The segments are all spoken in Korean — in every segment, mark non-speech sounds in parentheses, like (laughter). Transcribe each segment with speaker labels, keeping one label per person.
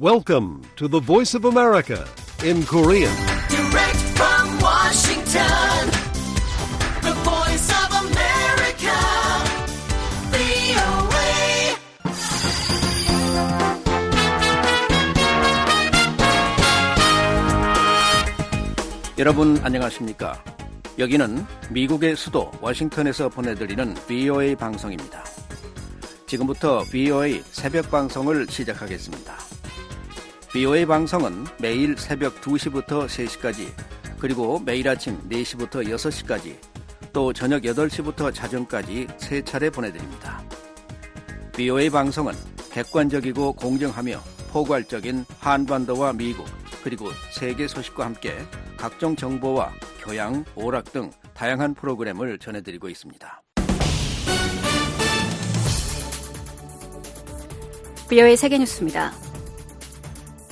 Speaker 1: Welcome to the Voice of America in Korean.
Speaker 2: Direct from Washington, the voice of America, VOA.
Speaker 3: 여러분 안녕하십니까? 여기는 미국의 수도 워싱턴에서 보내드리는 VOA 방송입니다. 지금부터 VOA 새벽 방송을 시작하겠습니다. VOA 방송은 매일 새벽 2시부터 3시까지 그리고 매일 아침 4시부터 6시까지 또 저녁 8시부터 자정까지 세 차례 보내드립니다. VOA 방송은 객관적이고 공정하며 포괄적인 한반도와 미국 그리고 세계 소식과 함께 각종 정보와 교양, 오락 등 다양한 프로그램을 전해드리고 있습니다.
Speaker 4: BO의 세계뉴스입니다.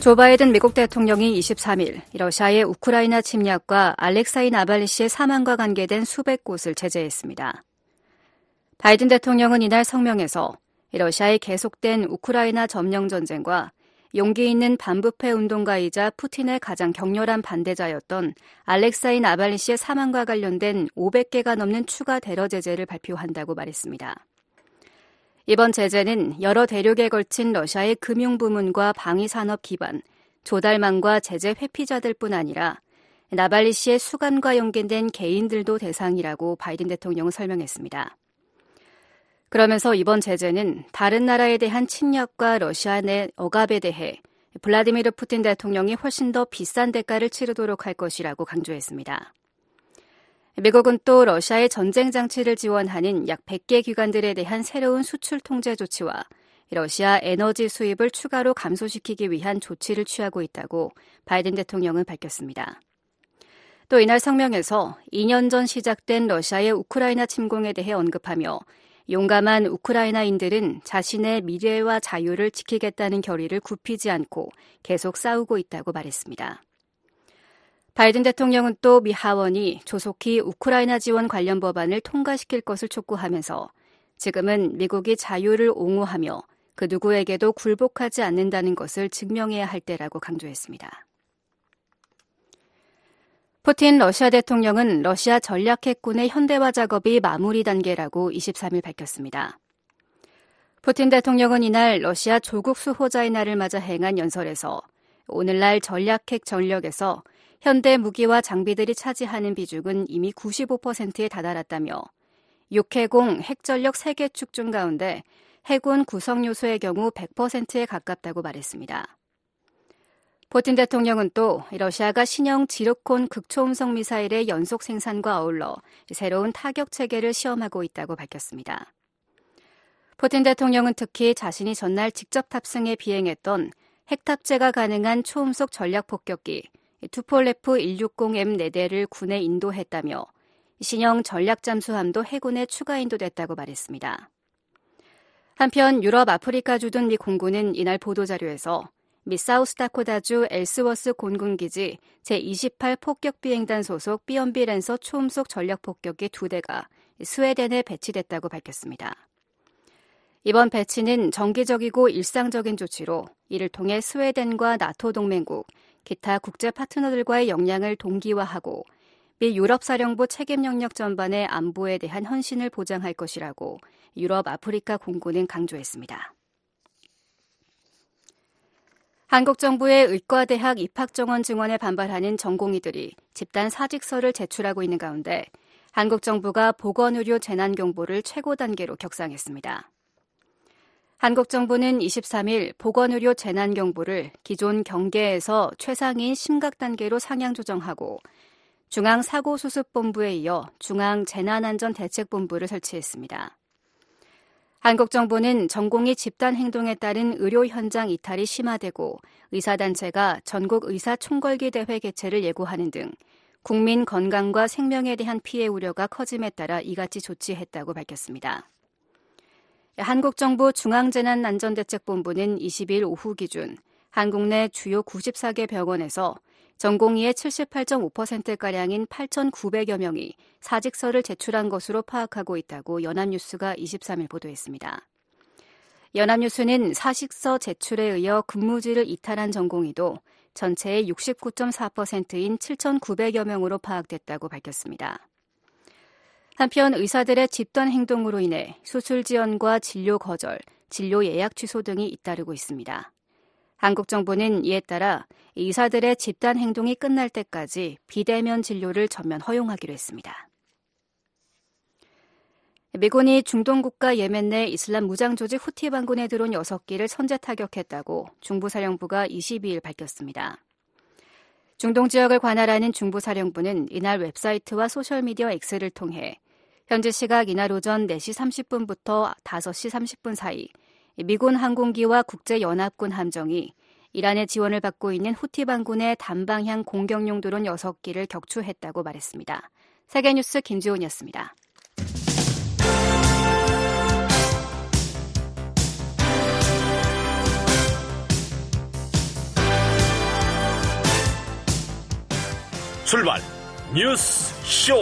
Speaker 4: 조 바이든 미국 대통령이 23일 러시아의 우크라이나 침략과 알렉사이 나발리 씨의 사망과 관계된 수백 곳을 제재했습니다. 바이든 대통령은 이날 성명에서 러시아의 계속된 우크라이나 점령 전쟁과 용기 있는 반부패 운동가이자 푸틴의 가장 격렬한 반대자였던 알렉사이 나발리 씨의 사망과 관련된 500개가 넘는 추가 대러 제재를 발표한다고 말했습니다. 이번 제재는 여러 대륙에 걸친 러시아의 금융 부문과 방위 산업 기반, 조달망과 제재 회피자들뿐 아니라 나발리 씨의 수감과 연계된 개인들도 대상이라고 바이든 대통령은 설명했습니다. 그러면서 이번 제재는 다른 나라에 대한 침략과 러시아 내 억압에 대해 블라디미르 푸틴 대통령이 훨씬 더 비싼 대가를 치르도록 할 것이라고 강조했습니다. 미국은 또 러시아의 전쟁 장치를 지원하는 약 100개 기관들에 대한 새로운 수출 통제 조치와 러시아 에너지 수입을 추가로 감소시키기 위한 조치를 취하고 있다고 바이든 대통령은 밝혔습니다. 또 이날 성명에서 2년 전 시작된 러시아의 우크라이나 침공에 대해 언급하며 용감한 우크라이나인들은 자신의 미래와 자유를 지키겠다는 결의를 굽히지 않고 계속 싸우고 있다고 말했습니다. 바이든 대통령은 또 미 하원이 조속히 우크라이나 지원 관련 법안을 통과시킬 것을 촉구하면서 지금은 미국이 자유를 옹호하며 그 누구에게도 굴복하지 않는다는 것을 증명해야 할 때라고 강조했습니다. 푸틴 러시아 대통령은 러시아 전략핵군의 현대화 작업이 마무리 단계라고 23일 밝혔습니다. 푸틴 대통령은 이날 러시아 조국 수호자의 날을 맞아 행한 연설에서 오늘날 전략핵 전력에서 현대 무기와 장비들이 차지하는 비중은 이미 95%에 다다랐다며 6해공 핵전력 3개 축 중 가운데 해군 구성 요소의 경우 100%에 가깝다고 말했습니다. 푸틴 대통령은 또 러시아가 신형 지르콘 극초음속 미사일의 연속 생산과 어울러 새로운 타격 체계를 시험하고 있다고 밝혔습니다. 푸틴 대통령은 특히 자신이 전날 직접 탑승해 비행했던 핵 탑재가 가능한 초음속 전략 폭격기 투폴레프 160M 4대를 군에 인도했다며 신형 전략 잠수함도 해군에 추가 인도됐다고 말했습니다. 한편 유럽 아프리카 주둔 미 공군은 이날 보도자료에서 미 사우스다코다주 엘스워스 공군기지 제28 폭격비행단 소속 B-1B 랜서 초음속 전략 폭격기 두 대가 스웨덴에 배치됐다고 밝혔습니다. 이번 배치는 정기적이고 일상적인 조치로 이를 통해 스웨덴과 나토 동맹국, 기타 국제 파트너들과의 역량을 동기화하고 미 유럽 사령부 책임 영역 전반의 안보에 대한 헌신을 보장할 것이라고 유럽 아프리카 공군은 강조했습니다. 한국 정부의 의과대학 입학 정원 증원에 반발하는 전공의들이 집단 사직서를 제출하고 있는 가운데 한국 정부가 보건의료 재난 경보를 최고 단계로 격상했습니다. 한국 정부는 23일 보건의료 재난 경보를 기존 경계에서 최상인 심각 단계로 상향 조정하고 중앙 사고 수습 본부에 이어 중앙 재난안전 대책 본부를 설치했습니다. 한국 정부는 전공의 집단 행동에 따른 의료 현장 이탈이 심화되고 의사단체가 전국 의사 총궐기 대회 개최를 예고하는 등 국민 건강과 생명에 대한 피해 우려가 커짐에 따라 이같이 조치했다고 밝혔습니다. 한국 정부 중앙재난안전대책본부는 20일 오후 기준 한국 내 주요 94개 병원에서 전공의의 78.5%가량인 8,900여 명이 사직서를 제출한 것으로 파악하고 있다고 연합뉴스가 23일 보도했습니다. 연합뉴스는 사식서 제출에 이어 근무지를 이탈한 전공의도 전체의 69.4%인 7,900여 명으로 파악됐다고 밝혔습니다. 한편 의사들의 집단 행동으로 인해 수술 지연과 진료 거절, 진료 예약 취소 등이 잇따르고 있습니다. 한국 정부는 이에 따라 의사들의 집단 행동이 끝날 때까지 비대면 진료를 전면 허용하기로 했습니다. 미군이 중동 국가 예멘 내 이슬람 무장 조직 후티 반군에 들어온 6기를 선제 타격했다고 중부사령부가 22일 밝혔습니다. 중동 지역을 관할하는 중부사령부는 이날 웹사이트와 소셜미디어 X를 통해 현지 시각 이날 오전 4시 30분부터 5시 30분 사이 미군 항공기와 국제연합군 함정이 이란의 지원을 받고 있는 후티 반군의 단방향 공격용 드론 6기를 격추했다고 말했습니다. 세계뉴스 김지훈이었습니다.
Speaker 1: 출발 뉴스 쇼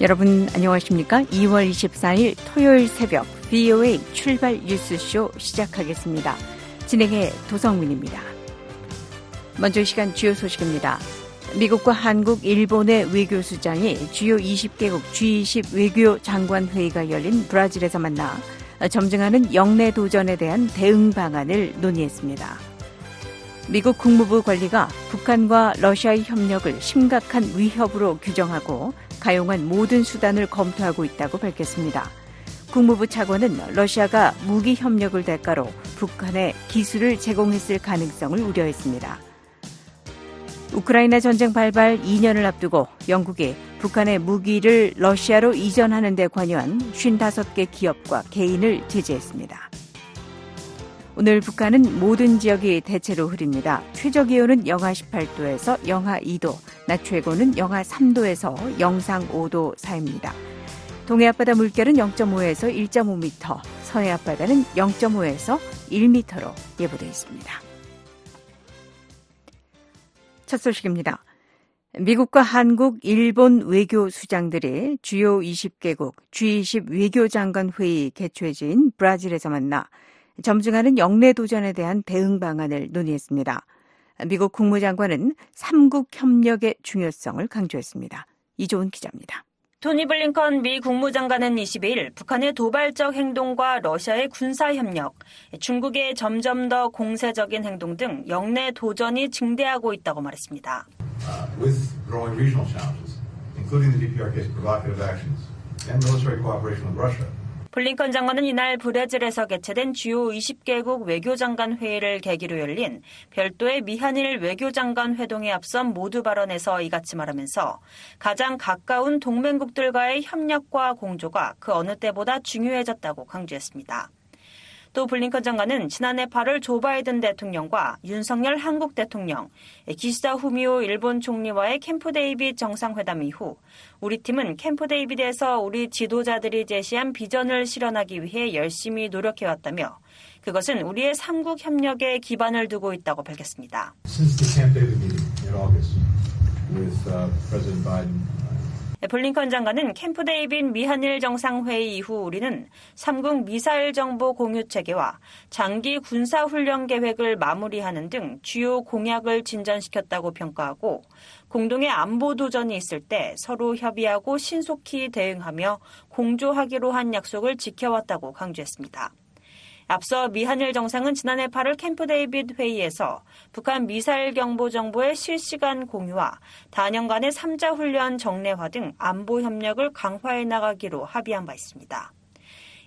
Speaker 5: 여러분 안녕하십니까? 2월 24일 토요일 새벽 VOA 출발 뉴스쇼 시작하겠습니다. 진행의 도성민입니다. 먼저 이 시간 주요 소식입니다. 미국과 한국, 일본의 외교수장이 주요 20개국 G20 외교 장관 회의가 열린 브라질에서 만나 점증하는 영내 도전에 대한 대응 방안을 논의했습니다. 미국 국무부 관리가 북한과 러시아의 협력을 심각한 위협으로 규정하고 가용한 모든 수단을 검토하고 있다고 밝혔습니다. 국무부 차관은 러시아가 무기 협력을 대가로 북한에 기술을 제공했을 가능성을 우려했습니다. 우크라이나 전쟁 발발 2년을 앞두고 영국이 북한의 무기를 러시아로 이전하는 데 관여한 55개 기업과 개인을 제재했습니다. 오늘 북한은 모든 지역이 대체로 흐립니다. 최저 기온은 영하 18도에서 영하 2도, 낮 최고는 영하 3도에서 영상 5도 사이입니다. 동해 앞바다 물결은 0.5에서 1.5m, 서해 앞바다는 0.5에서 1m로 예보되어 있습니다. 첫 소식입니다. 미국과 한국, 일본 외교 수장들이 주요 20개국 G20 외교장관 회의 개최지인 브라질에서 만나 점증하는 영내 도전에 대한 대응 방안을 논의했습니다. 미국 국무장관은 삼국 협력의 중요성을 강조했습니다. 이조은 기자입니다.
Speaker 6: 토니 블링컨 미 국무장관은 22일 북한의 도발적 행동과 러시아의 군사 협력, 중국의 점점 더 공세적인 행동 등 영내 도전이 증대하고 있다고 말했습니다.
Speaker 7: Uh,
Speaker 6: 블링컨 장관은 이날 브라질에서 개최된 주요 20개국 외교장관 회의를 계기로 열린 별도의 미한일 외교장관 회동에 앞선 모두 발언에서 이같이 말하면서 가장 가까운 동맹국들과의 협력과 공조가 그 어느 때보다 중요해졌다고 강조했습니다. 또 블링컨 장관은 지난해 8월 조 바이든 대통령과 윤석열 한국 대통령, 기시다 후미오 일본 총리와의 캠프 데이빗 정상회담 이후 우리 팀은 캠프 데이빗에서 우리 지도자들이 제시한 비전을 실현하기 위해 열심히 노력해왔다며 그것은 우리의 삼국 협력에 기반을 두고 있다고 밝혔습니다. 블링컨 장관은 캠프 데이빗 미한일 정상회의 이후 우리는 삼국 미사일 정보 공유 체계와 장기 군사 훈련 계획을 마무리하는 등 주요 공약을 진전시켰다고 평가하고 공동의 안보 도전이 있을 때 서로 협의하고 신속히 대응하며 공조하기로 한 약속을 지켜왔다고 강조했습니다. 앞서 미한일 정상은 지난해 8월 캠프 데이빗 회의에서 북한 미사일 경보 정보의 실시간 공유와 단연간의 3자 훈련 정례화 등 안보 협력을 강화해 나가기로 합의한 바 있습니다.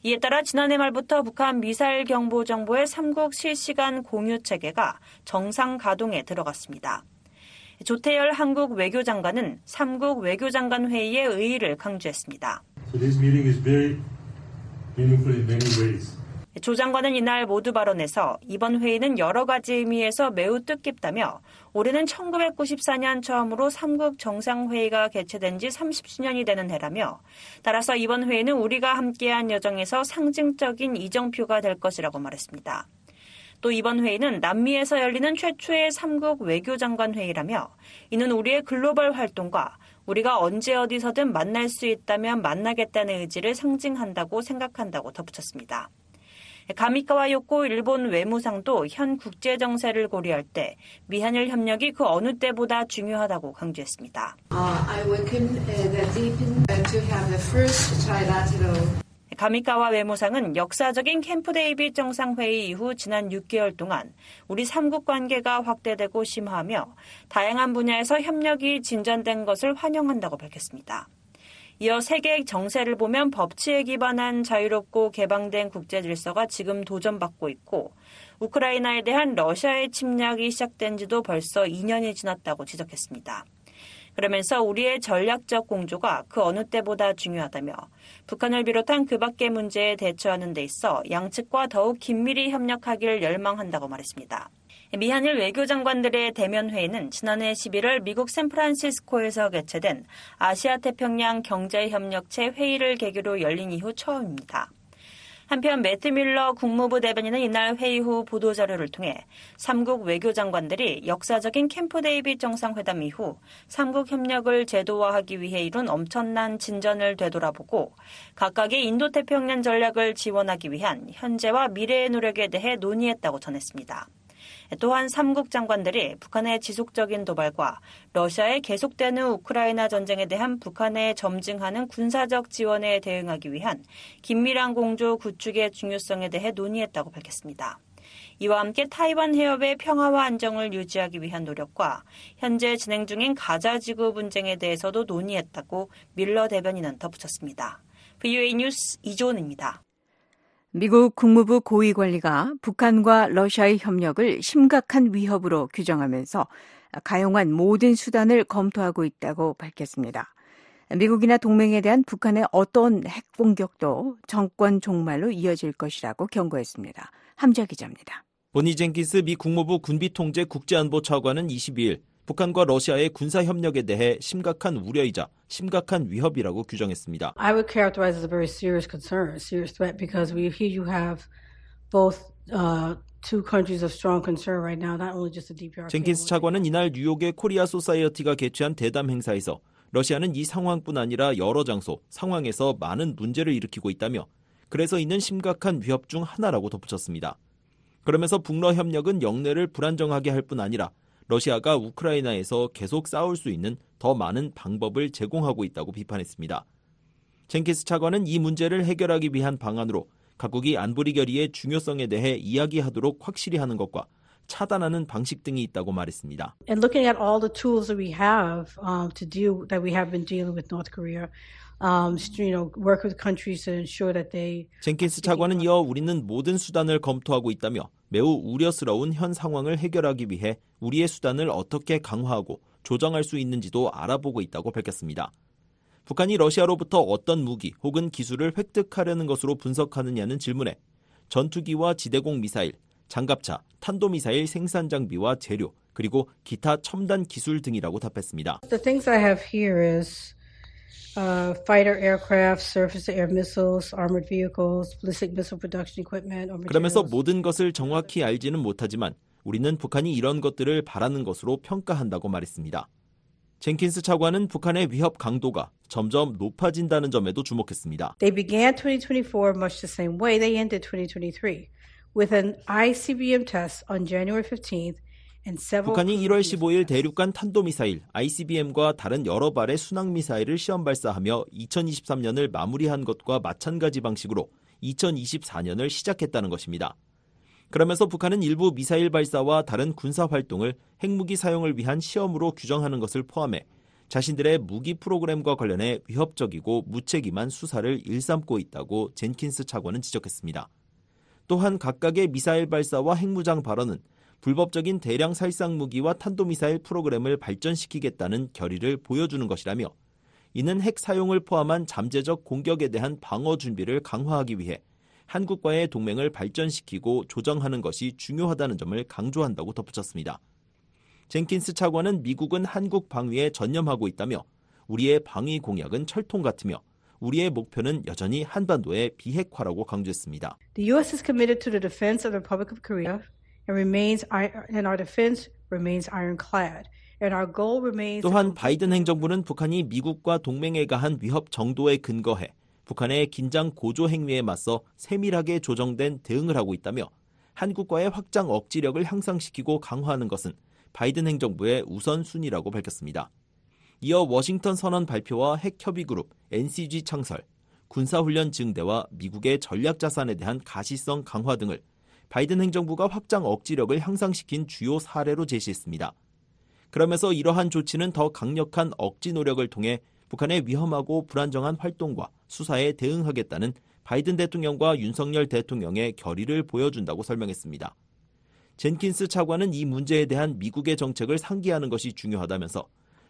Speaker 6: 이에 따라 지난해 말부터 북한 미사일 경보 정보의 3국 실시간 공유 체계가 정상 가동에 들어갔습니다. 조태열 한국 외교장관은 3국 외교장관 회의의 의의를 강조했습니다.
Speaker 8: So
Speaker 6: 조 장관은 이날 모두 발언에서 이번 회의는 여러 가지 의미에서 매우 뜻깊다며 올해는 1994년 처음으로 3국 정상회의가 개최된 지 30주년이 되는 해라며 따라서 이번 회의는 우리가 함께한 여정에서 상징적인 이정표가 될 것이라고 말했습니다. 또 이번 회의는 남미에서 열리는 최초의 3국 외교장관 회의라며 이는 우리의 글로벌 활동과 우리가 언제 어디서든 만날 수 있다면 만나겠다는 의지를 상징한다고 생각한다고 덧붙였습니다. 가미카와 요코 일본 외무상도 현 국제 정세를 고려할 때 미한일 협력이 그 어느 때보다 중요하다고 강조했습니다.
Speaker 9: Welcome uh,
Speaker 6: 가미카와 외무상은 역사적인 캠프 데이빗 정상회의 이후 지난 6개월 동안 우리 3국 관계가 확대되고 심화하며 다양한 분야에서 협력이 진전된 것을 환영한다고 밝혔습니다. 이어 세계 정세를 보면 법치에 기반한 자유롭고 개방된 국제 질서가 지금 도전받고 있고 우크라이나에 대한 러시아의 침략이 시작된 지도 벌써 2년이 지났다고 지적했습니다. 그러면서 우리의 전략적 공조가 그 어느 때보다 중요하다며 북한을 비롯한 그 밖의 문제에 대처하는 데 있어 양측과 더욱 긴밀히 협력하길 열망한다고 말했습니다. 미한일 외교장관들의 대면회의는 지난해 11월 미국 샌프란시스코에서 개최된 아시아 태평양 경제협력체 회의를 계기로 열린 이후 처음입니다. 한편 매트 밀러 국무부 대변인은 이날 회의 후 보도자료를 통해 3국 외교장관들이 역사적인 캠프 데이빗 정상회담 이후 3국 협력을 제도화하기 위해 이룬 엄청난 진전을 되돌아보고 각각의 인도태평양 전략을 지원하기 위한 현재와 미래의 노력에 대해 논의했다고 전했습니다. 또한 3국 장관들이 북한의 지속적인 도발과 러시아의 계속되는 우크라이나 전쟁에 대한 북한의 점증하는 군사적 지원에 대응하기 위한 긴밀한 공조 구축의 중요성에 대해 논의했다고 밝혔습니다. 이와 함께 타이완 해협의 평화와 안정을 유지하기 위한 노력과 현재 진행 중인 가자 지구 분쟁에 대해서도 논의했다고 밀러 대변인은 덧붙였습니다. VOA 뉴스 이조은입니다.
Speaker 5: 미국 국무부 고위 관리가 북한과 러시아의 협력을 심각한 위협으로 규정하면서 가용한 모든 수단을 검토하고 있다고 밝혔습니다. 미국이나 동맹에 대한 북한의 어떤 핵 공격도 정권 종말로 이어질 것이라고 경고했습니다. 함자 기자입니다.
Speaker 10: 보니 젠킨스 미 국무부 군비통제 국제안보 차관은 22일 북한과 러시아의 군사 협력에 대해 심각한 우려이자 심각한 위협이라고 규정했습니다.
Speaker 11: I would characterize as a very serious concern, serious threat, because we here you have both uh, two countries of strong concern right now, not only just the DPRK.
Speaker 10: 젠킨스 차관은 이날 뉴욕의 코리아 소사이어티가 개최한 대담 행사에서 러시아는 이 상황뿐 아니라 여러 장소, 상황에서 많은 문제를 일으키고 있다며 그래서 있는 심각한 위협 중 하나라고 덧붙였습니다. 그러면서 북러 협력은 영내를 불안정하게 할 뿐 아니라 러시아가 우크라이나에서 계속 싸울 수 있는 더 많은 방법을 제공하고 있다고 비판했습니다. 젠키스 차관은 이 문제를 해결하기 위한 방안으로 각국이 안보리 결의의 중요성에 대해 이야기하도록 확실히 하는 것과 차단하는 방식 등이 있다고 말했습니다.
Speaker 11: And looking at all the tools that we have um, to deal that we have been dealing with North Korea. Um, you know, work with countries to ensure that they.
Speaker 10: 젠킨스 차관은 이어 우리는 모든 수단을 검토하고 있다며 매우 우려스러운 현 상황을 해결하기 위해 우리의 수단을 어떻게 강화하고 조정할 수 있는지도 알아보고 있다고 밝혔습니다. 북한이 러시아로부터 어떤 무기 혹은 기술을 획득하려는 것으로 분석하느냐는 질문에 전투기와 지대공 미사일, 장갑차, 탄도미사일 생산 장비와 재료, 그리고 기타 첨단 기술 등이라고 답했습니다.
Speaker 11: The things I have here is uh, fighter aircraft, surface-to-air missiles, armored vehicles, ballistic missile production equipment.
Speaker 10: 그러면서. 모든 것을 정확히 알지는 못하지만 우리는 북한이 이런 것들을 바라는 것으로 평가한다고 말했습니다. 젠킨스 차관은 북한의 위협 강도가 점점 높아진다는 점에도 주목했습니다.
Speaker 11: They began 2024 much the same way they ended 2023, with an ICBM test on January 15th and several.
Speaker 10: 북한이 1월 15일 대륙간 탄도미사일 ICBM과 다른 여러 발의 순항미사일을 시험 발사하며 2023년을 마무리한 것과 마찬가지 방식으로 2024년을 시작했다는 것입니다. 그러면서 북한은 일부 미사일 발사와 다른 군사 활동을 핵무기 사용을 위한 시험으로 규정하는 것을 포함해 자신들의 무기 프로그램과 관련해 위협적이고 무책임한 수사를 일삼고 있다고 젠킨스 차관은 지적했습니다. 또한 각각의 미사일 발사와 핵무장 발언은 불법적인 대량 살상 무기와 탄도미사일 프로그램을 발전시키겠다는 결의를 보여주는 것이라며 이는 핵 사용을 포함한 잠재적 공격에 대한 방어 준비를 강화하기 위해 한국과의 동맹을 발전시키고 조정하는 것이 중요하다는 점을 강조한다고 덧붙였습니다. 젠킨스 차관은 미국은 한국 방위에 전념하고 있다며 우리의 방위 공약은 철통 같으며 우리의 목표는 여전히 한반도의 비핵화라고 강조했습니다.
Speaker 11: The U.S. is committed to the defense of the Republic of Korea and remains and our defense remains ironclad. And our goal remains to
Speaker 10: 또한 바이든 행정부는 북한이 미국과 동맹에 가한 위협 정도에 근거해 북한의 긴장 고조 행위에 맞서 세밀하게 조정된 대응을 하고 있다며 한국과의 확장 억지력을 향상시키고 강화하는 것은 바이든 행정부의 우선순위라고 밝혔습니다. 이어 워싱턴 선언 발표와 핵협의그룹 NCG 창설, 군사훈련 증대와 미국의 전략 자산에 대한 가시성 강화 등을 바이든 행정부가 확장 억지력을 향상시킨 주요 사례로 제시했습니다. 그러면서 이러한 조치는 더 강력한 억지 노력을 통해 북한의 위험하고 불안정한 활동과 수사에 대응하겠다는 바이든 대통령과 윤석열 대통령의 결의를 보여준다고 설명했습니다. 젠킨스 차관은 이 문제에 대한 미국의 정책을 상기하는 것이 중요하다면서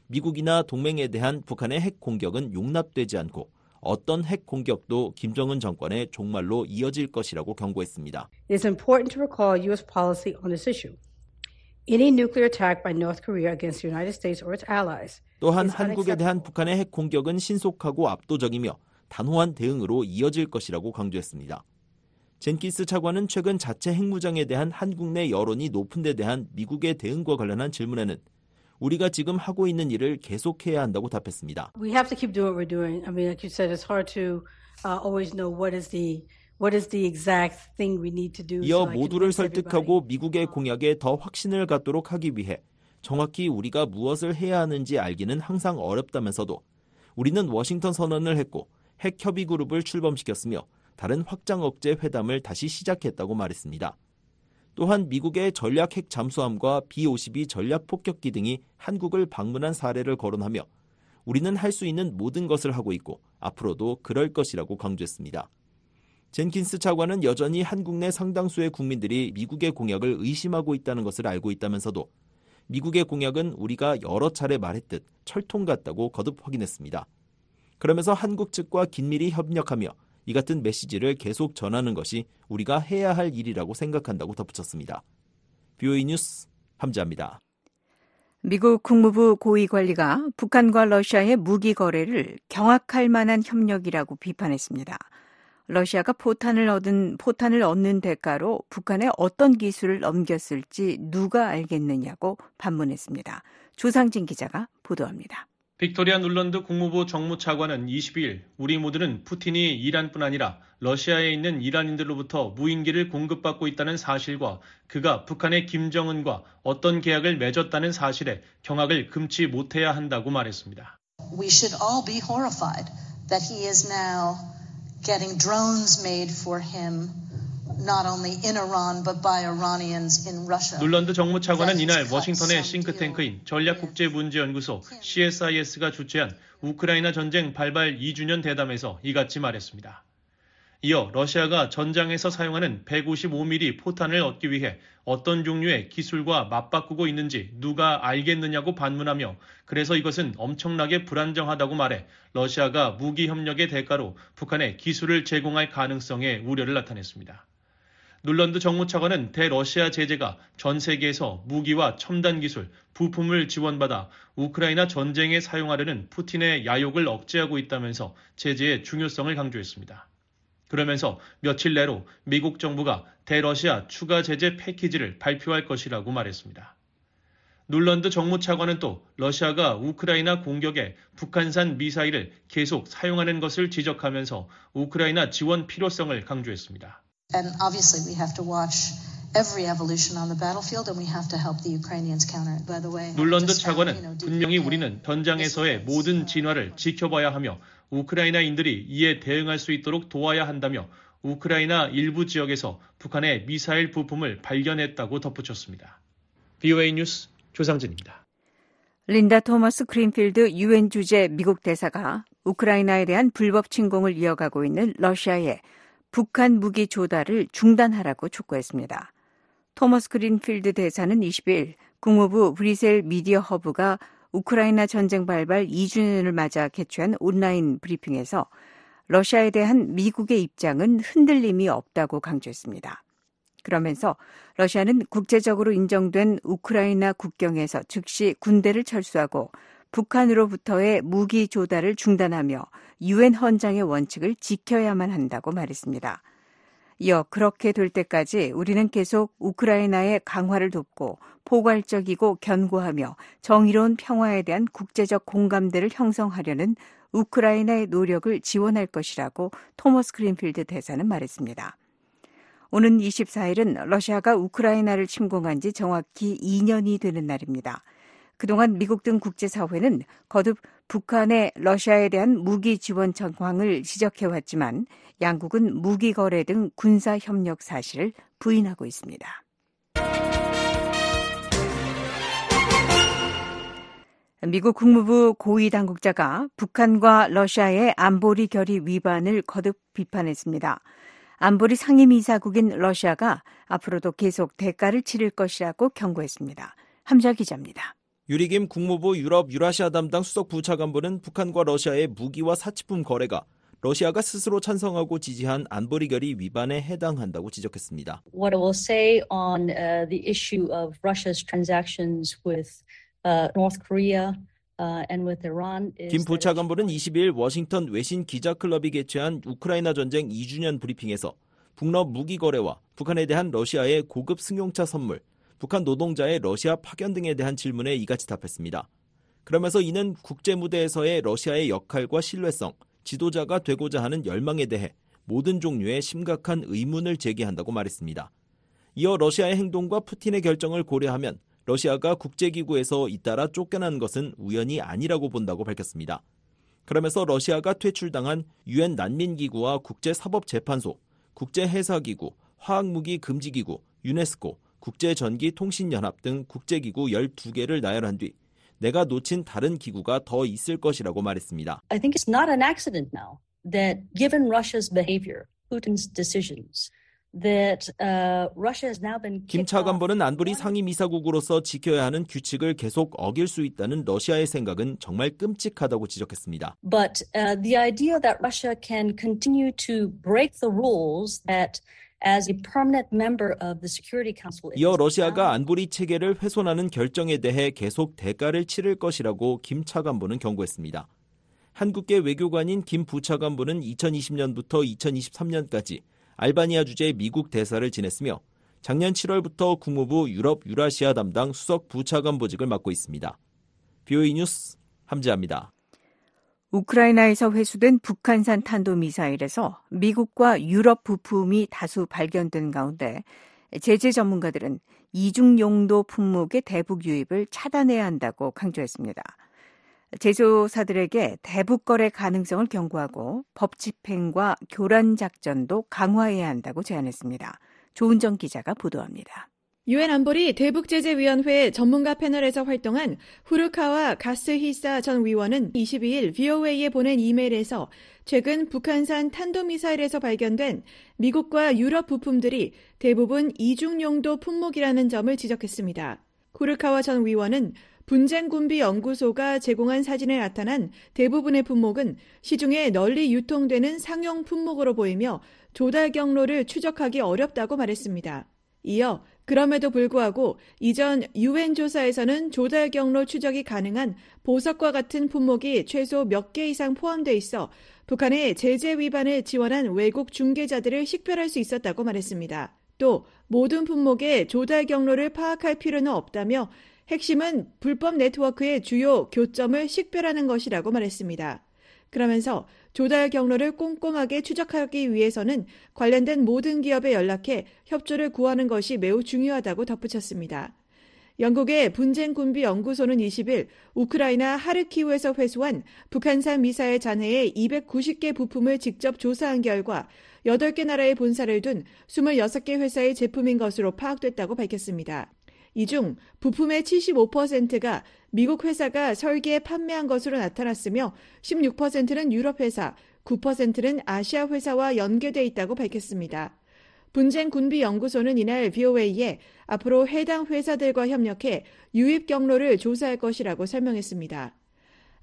Speaker 10: 미국이나 동맹에 대한 북한의 핵 공격은 용납되지 않고 어떤 핵 공격도 김정은 정권의 종말로 이어질 것이라고 경고했습니다.
Speaker 11: It's important to recall U.S. policy on this issue. Any nuclear attack by North Korea against the United States or its allies
Speaker 10: 또한
Speaker 11: is
Speaker 10: 한국에 대한 북한의 핵 공격은 신속하고 압도적이며 단호한 대응으로 이어질 것이라고 강조했습니다. 젠키스 차관은 최근 자체 핵무장에 대한 한국 내 여론이 높은 데 대한 미국의 대응과 관련한 질문에는 우리가 지금 하고 있는 일을 계속해야 한다고 답했습니다.
Speaker 11: We have to keep doing what we're doing. I mean, like you said, it's hard to uh, always know what is the what is the exact thing we need to do.
Speaker 10: 이어 모두를. 설득하고 미국의 공약에 더 확신을 갖도록 하기 위해 정확히 우리가 무엇을 해야 하는지 알기는 항상 어렵다면서도 우리는 워싱턴 선언을 했고 핵 협의 그룹을 출범시켰으며 다른 확장 억제 회담을 다시 시작했다고 말했습니다. 또한 미국의 전략 핵 잠수함과 B-52 전략 폭격기 등이 한국을 방문한 사례를 거론하며 우리는 할 수 있는 모든 것을 하고 있고 앞으로도 그럴 것이라고 강조했습니다. 젠킨스 차관은 여전히 한국 내 상당수의 국민들이 미국의 공약을 의심하고 있다는 것을 알고 있다면서도 미국의 공약은 우리가 여러 차례 말했듯 철통 같다고 거듭 확인했습니다. 그러면서 한국 측과 긴밀히 협력하며 이 같은 메시지를 계속 전하는 것이 우리가 해야 할 일이라고 생각한다고 덧붙였습니다. 뷰이 뉴스 함자입니다.
Speaker 5: 미국 국무부 고위 관리가 북한과 러시아의 무기 거래를 경악할 만한 협력이라고 비판했습니다. 러시아가 포탄을 얻은 포탄을 얻는 대가로 북한에 어떤 기술을 넘겼을지 누가 알겠느냐고 반문했습니다. 조상진 기자가 보도합니다.
Speaker 12: 빅토리아 눌런드 국무부 정무차관은 22일 우리 모두는 푸틴이 이란뿐 아니라 러시아에 있는 이란인들로부터 무인기를 공급받고 있다는 사실과 그가 북한의 김정은과 어떤 계약을 맺었다는 사실에 경악을 금치 못해야 한다고 말했습니다.
Speaker 2: We should all be horrified that he is now getting drones made for him not only in Iran but by Iranians in Russia.
Speaker 12: 눌런드 정무차관은 이날 워싱턴의 싱크탱크인 전략국제문제연구소 CSIS가 주최한 우크라이나 전쟁 발발 2주년 대담에서 이같이 말했습니다. 이어 러시아가 전장에서 사용하는 155mm 포탄을 얻기 위해 어떤 종류의 기술과 맞바꾸고 있는지 누가 알겠느냐고 반문하며 그래서 이것은 엄청나게 불안정하다고 말해 러시아가 무기 협력의 대가로 북한에 기술을 제공할 가능성에 우려를 나타냈습니다. 눌런드 정무차관은 대러시아 제재가 전 세계에서 무기와 첨단 기술, 부품을 지원받아 우크라이나 전쟁에 사용하려는 푸틴의 야욕을 억제하고 있다면서 제재의 중요성을 강조했습니다. 그러면서 며칠 내로 미국 정부가 대러시아 추가 제재 패키지를 발표할 것이라고 말했습니다. 눌런드 정무차관은 또 러시아가 우크라이나 공격에 북한산 미사일을 계속 사용하는 것을 지적하면서 우크라이나 지원 필요성을 강조했습니다.
Speaker 2: And obviously we have to watch every evolution on the battlefield and we have to help the Ukrainians counter it. By the way, you
Speaker 12: 차관은 분명히 우리는 전장에서의 모든 진화를 지켜봐야 하며 우크라이나인들이 이에 대응할 수 있도록 도와야 한다며 우크라이나 일부 지역에서 북한의 미사일 부품을 발견했다고 덧붙였습니다. BOA 뉴스 조상진입니다.
Speaker 5: 린다 토머스 그린필드 유엔 주재 미국 대사가 우크라이나에 대한 불법 침공을 이어가고 있는 러시아에 북한 무기 조달을 중단하라고 촉구했습니다. 토머스 그린필드 대사는 20일 국무부 브뤼셀 미디어 허브가 우크라이나 전쟁 발발 2주년을 맞아 개최한 온라인 브리핑에서 러시아에 대한 미국의 입장은 흔들림이 없다고 강조했습니다. 그러면서 러시아는 국제적으로 인정된 우크라이나 국경에서 즉시 군대를 철수하고 북한으로부터의 무기 조달을 중단하며 유엔 헌장의 원칙을 지켜야만 한다고 말했습니다. 이어 그렇게 될 때까지 우리는 계속 우크라이나의 강화를 돕고 포괄적이고 견고하며 정의로운 평화에 대한 국제적 공감대를 형성하려는 우크라이나의 노력을 지원할 것이라고 토머스 그린필드 대사는 말했습니다. 오는 24일은 러시아가 우크라이나를 침공한 지 정확히 2년이 되는 날입니다. 그동안 미국 등 국제사회는 거듭 북한의 러시아에 대한 무기 지원 정황을 지적해왔지만 양국은 무기 거래 등 군사 협력 사실을 부인하고 있습니다. 미국 국무부 고위 당국자가 북한과 러시아의 안보리 결의 위반을 거듭 비판했습니다. 안보리 상임이사국인 러시아가 앞으로도 계속 대가를 치를 것이라고 경고했습니다. 함자 기자입니다.
Speaker 10: 유리김 국무부 유럽 유라시아 담당 수석 부차관보는 북한과 러시아의 무기와 사치품 거래가 러시아가 스스로 찬성하고 지지한 안보리 결의 위반에 해당한다고 지적했습니다.
Speaker 13: What I will say on uh, the issue of Russia's transactions with uh, North Korea
Speaker 10: 김 부차관보는 20일 워싱턴 외신 기자클럽이 개최한 우크라이나 전쟁 2주년 브리핑에서 북러 무기 거래와 북한에 대한 러시아의 고급 승용차 선물, 북한 노동자의 러시아 파견 등에 대한 질문에 이같이 답했습니다. 그러면서 이는 국제 무대에서의 러시아의 역할과 신뢰성, 지도자가 되고자 하는 열망에 대해 모든 종류의 심각한 의문을 제기한다고 말했습니다. 이어 러시아의 행동과 푸틴의 결정을 고려하면 러시아가 국제기구에서 잇따라 쫓겨난 것은 우연이 아니라고 본다고 밝혔습니다. 그러면서 러시아가 퇴출당한 유엔 난민기구와 국제사법재판소, 국제해사기구, 화학무기 금지기구, 유네스코, 국제전기통신연합 등 국제기구 12개를 나열한 뒤 내가 놓친 다른 기구가 더 있을 것이라고 말했습니다.
Speaker 13: I think it's not an accident now that given Russia's behavior, Putin's decisions, Uh,
Speaker 10: 김 차관보는 안보리 상임이사국으로서 지켜야 하는 규칙을 계속 어길 수 있다는 러시아의 생각은 정말 끔찍하다고 지적했습니다.
Speaker 13: But uh, the idea that Russia can continue to break the rules that as a permanent member of the Security Council
Speaker 10: 이어 러시아가 안보리 체계를 훼손하는 결정에 대해 계속 대가를 치를 것이라고 김 차관보는 경고했습니다. 한국계 외교관인 김 부차관보는 2020년부터 2023년까지 알바니아 주재 미국 대사를 지냈으며 작년 7월부터 국무부 유럽 유라시아 담당 수석 부차관 보직을 맡고 있습니다. BOE 뉴스 함지합니다.
Speaker 5: 우크라이나에서 회수된 북한산 탄도미사일에서 미국과 유럽 부품이 다수 발견된 가운데 제재 전문가들은 이중 용도 품목의 대북 유입을 차단해야 한다고 강조했습니다. 제조사들에게 대북 거래 가능성을 경고하고 법 집행과 교란 작전도 강화해야 한다고 제안했습니다. 조은정 기자가 보도합니다.
Speaker 14: 유엔 안보리 대북제재위원회 전문가 패널에서 활동한 후르카와 가스히사 전 위원은 22일 VOA에 보낸 이메일에서 최근 북한산 탄도미사일에서 발견된 미국과 유럽 부품들이 대부분 이중용도 품목이라는 점을 지적했습니다. 후르카와 전 위원은 분쟁군비 연구소가 제공한 사진에 나타난 대부분의 품목은 시중에 널리 유통되는 상용 품목으로 보이며 조달 경로를 추적하기 어렵다고 말했습니다. 이어 그럼에도 불구하고 이전 유엔 조사에서는 조달 경로 추적이 가능한 보석과 같은 품목이 최소 몇 개 이상 포함돼 있어 북한의 제재 위반을 지원한 외국 중개자들을 식별할 수 있었다고 말했습니다. 또 모든 품목의 조달 경로를 파악할 필요는 없다며 핵심은 불법 네트워크의 주요 교점을 식별하는 것이라고 말했습니다. 그러면서 조달 경로를 꼼꼼하게 추적하기 위해서는 관련된 모든 기업에 연락해 협조를 구하는 것이 매우 중요하다고 덧붙였습니다. 영국의 분쟁군비 연구소는 20일 우크라이나 하르키우에서 회수한 북한산 미사일 잔해의 290개 부품을 직접 조사한 결과 8개 나라의 본사를 둔 26개 회사의 제품인 것으로 파악됐다고 밝혔습니다. 이 중 부품의 75%가 미국 회사가 설계해 판매한 것으로 나타났으며 16%는 유럽 회사, 9%는 아시아 회사와 연계돼 있다고 밝혔습니다. 분쟁 군비 연구소는 이날 VOA에 앞으로 해당 회사들과 협력해 유입 경로를 조사할 것이라고 설명했습니다.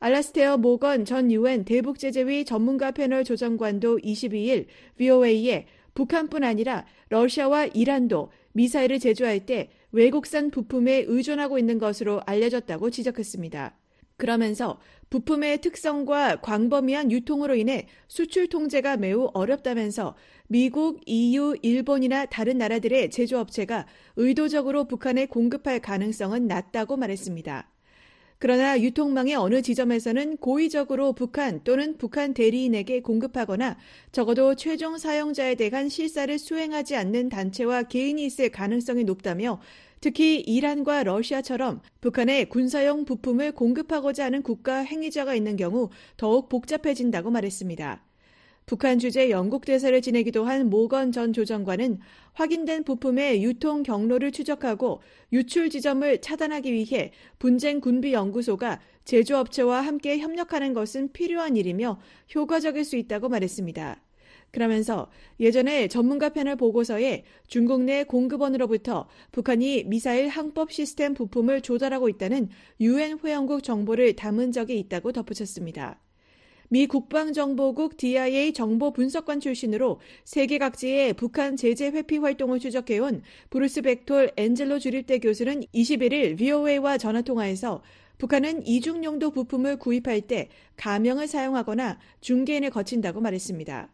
Speaker 14: 알라스테어 모건 전 유엔 대북제재위 전문가 패널 조정관도 22일 VOA에 북한뿐 아니라 러시아와 이란도 미사일을 제조할 때 외국산 부품에 의존하고 있는 것으로 알려졌다고 지적했습니다. 그러면서 부품의 특성과 광범위한 유통으로 인해 수출 통제가 매우 어렵다면서 미국, EU, 일본이나 다른 나라들의 제조업체가 의도적으로 북한에 공급할 가능성은 낮다고 말했습니다. 그러나 유통망의 어느 지점에서는 고의적으로 북한 또는 북한 대리인에게 공급하거나 적어도 최종 사용자에 대한 실사를 수행하지 않는 단체와 개인이 있을 가능성이 높다며 특히 이란과 러시아처럼 북한에 군사용 부품을 공급하고자 하는 국가 행위자가 있는 경우 더욱 복잡해진다고 말했습니다. 북한 주재 영국 대사를 지내기도 한 모건 전 조정관은 확인된 부품의 유통 경로를 추적하고 유출 지점을 차단하기 위해 분쟁 군비 연구소가 제조업체와 함께 협력하는 것은 필요한 일이며 효과적일 수 있다고 말했습니다. 그러면서 예전에 전문가 패널 보고서에 중국 내 공급원으로부터 북한이 미사일 항법 시스템 부품을 조달하고 있다는 유엔 회원국 정보를 담은 적이 있다고 덧붙였습니다. 미 국방정보국 DIA 정보 분석관 출신으로 세계 각지의 북한 제재 회피 활동을 추적해온 브루스 벡톨 앤젤로 주립대 교수는 21일 VOA와 전화통화에서 북한은 이중용도 부품을 구입할 때 가명을 사용하거나 중개인을 거친다고 말했습니다.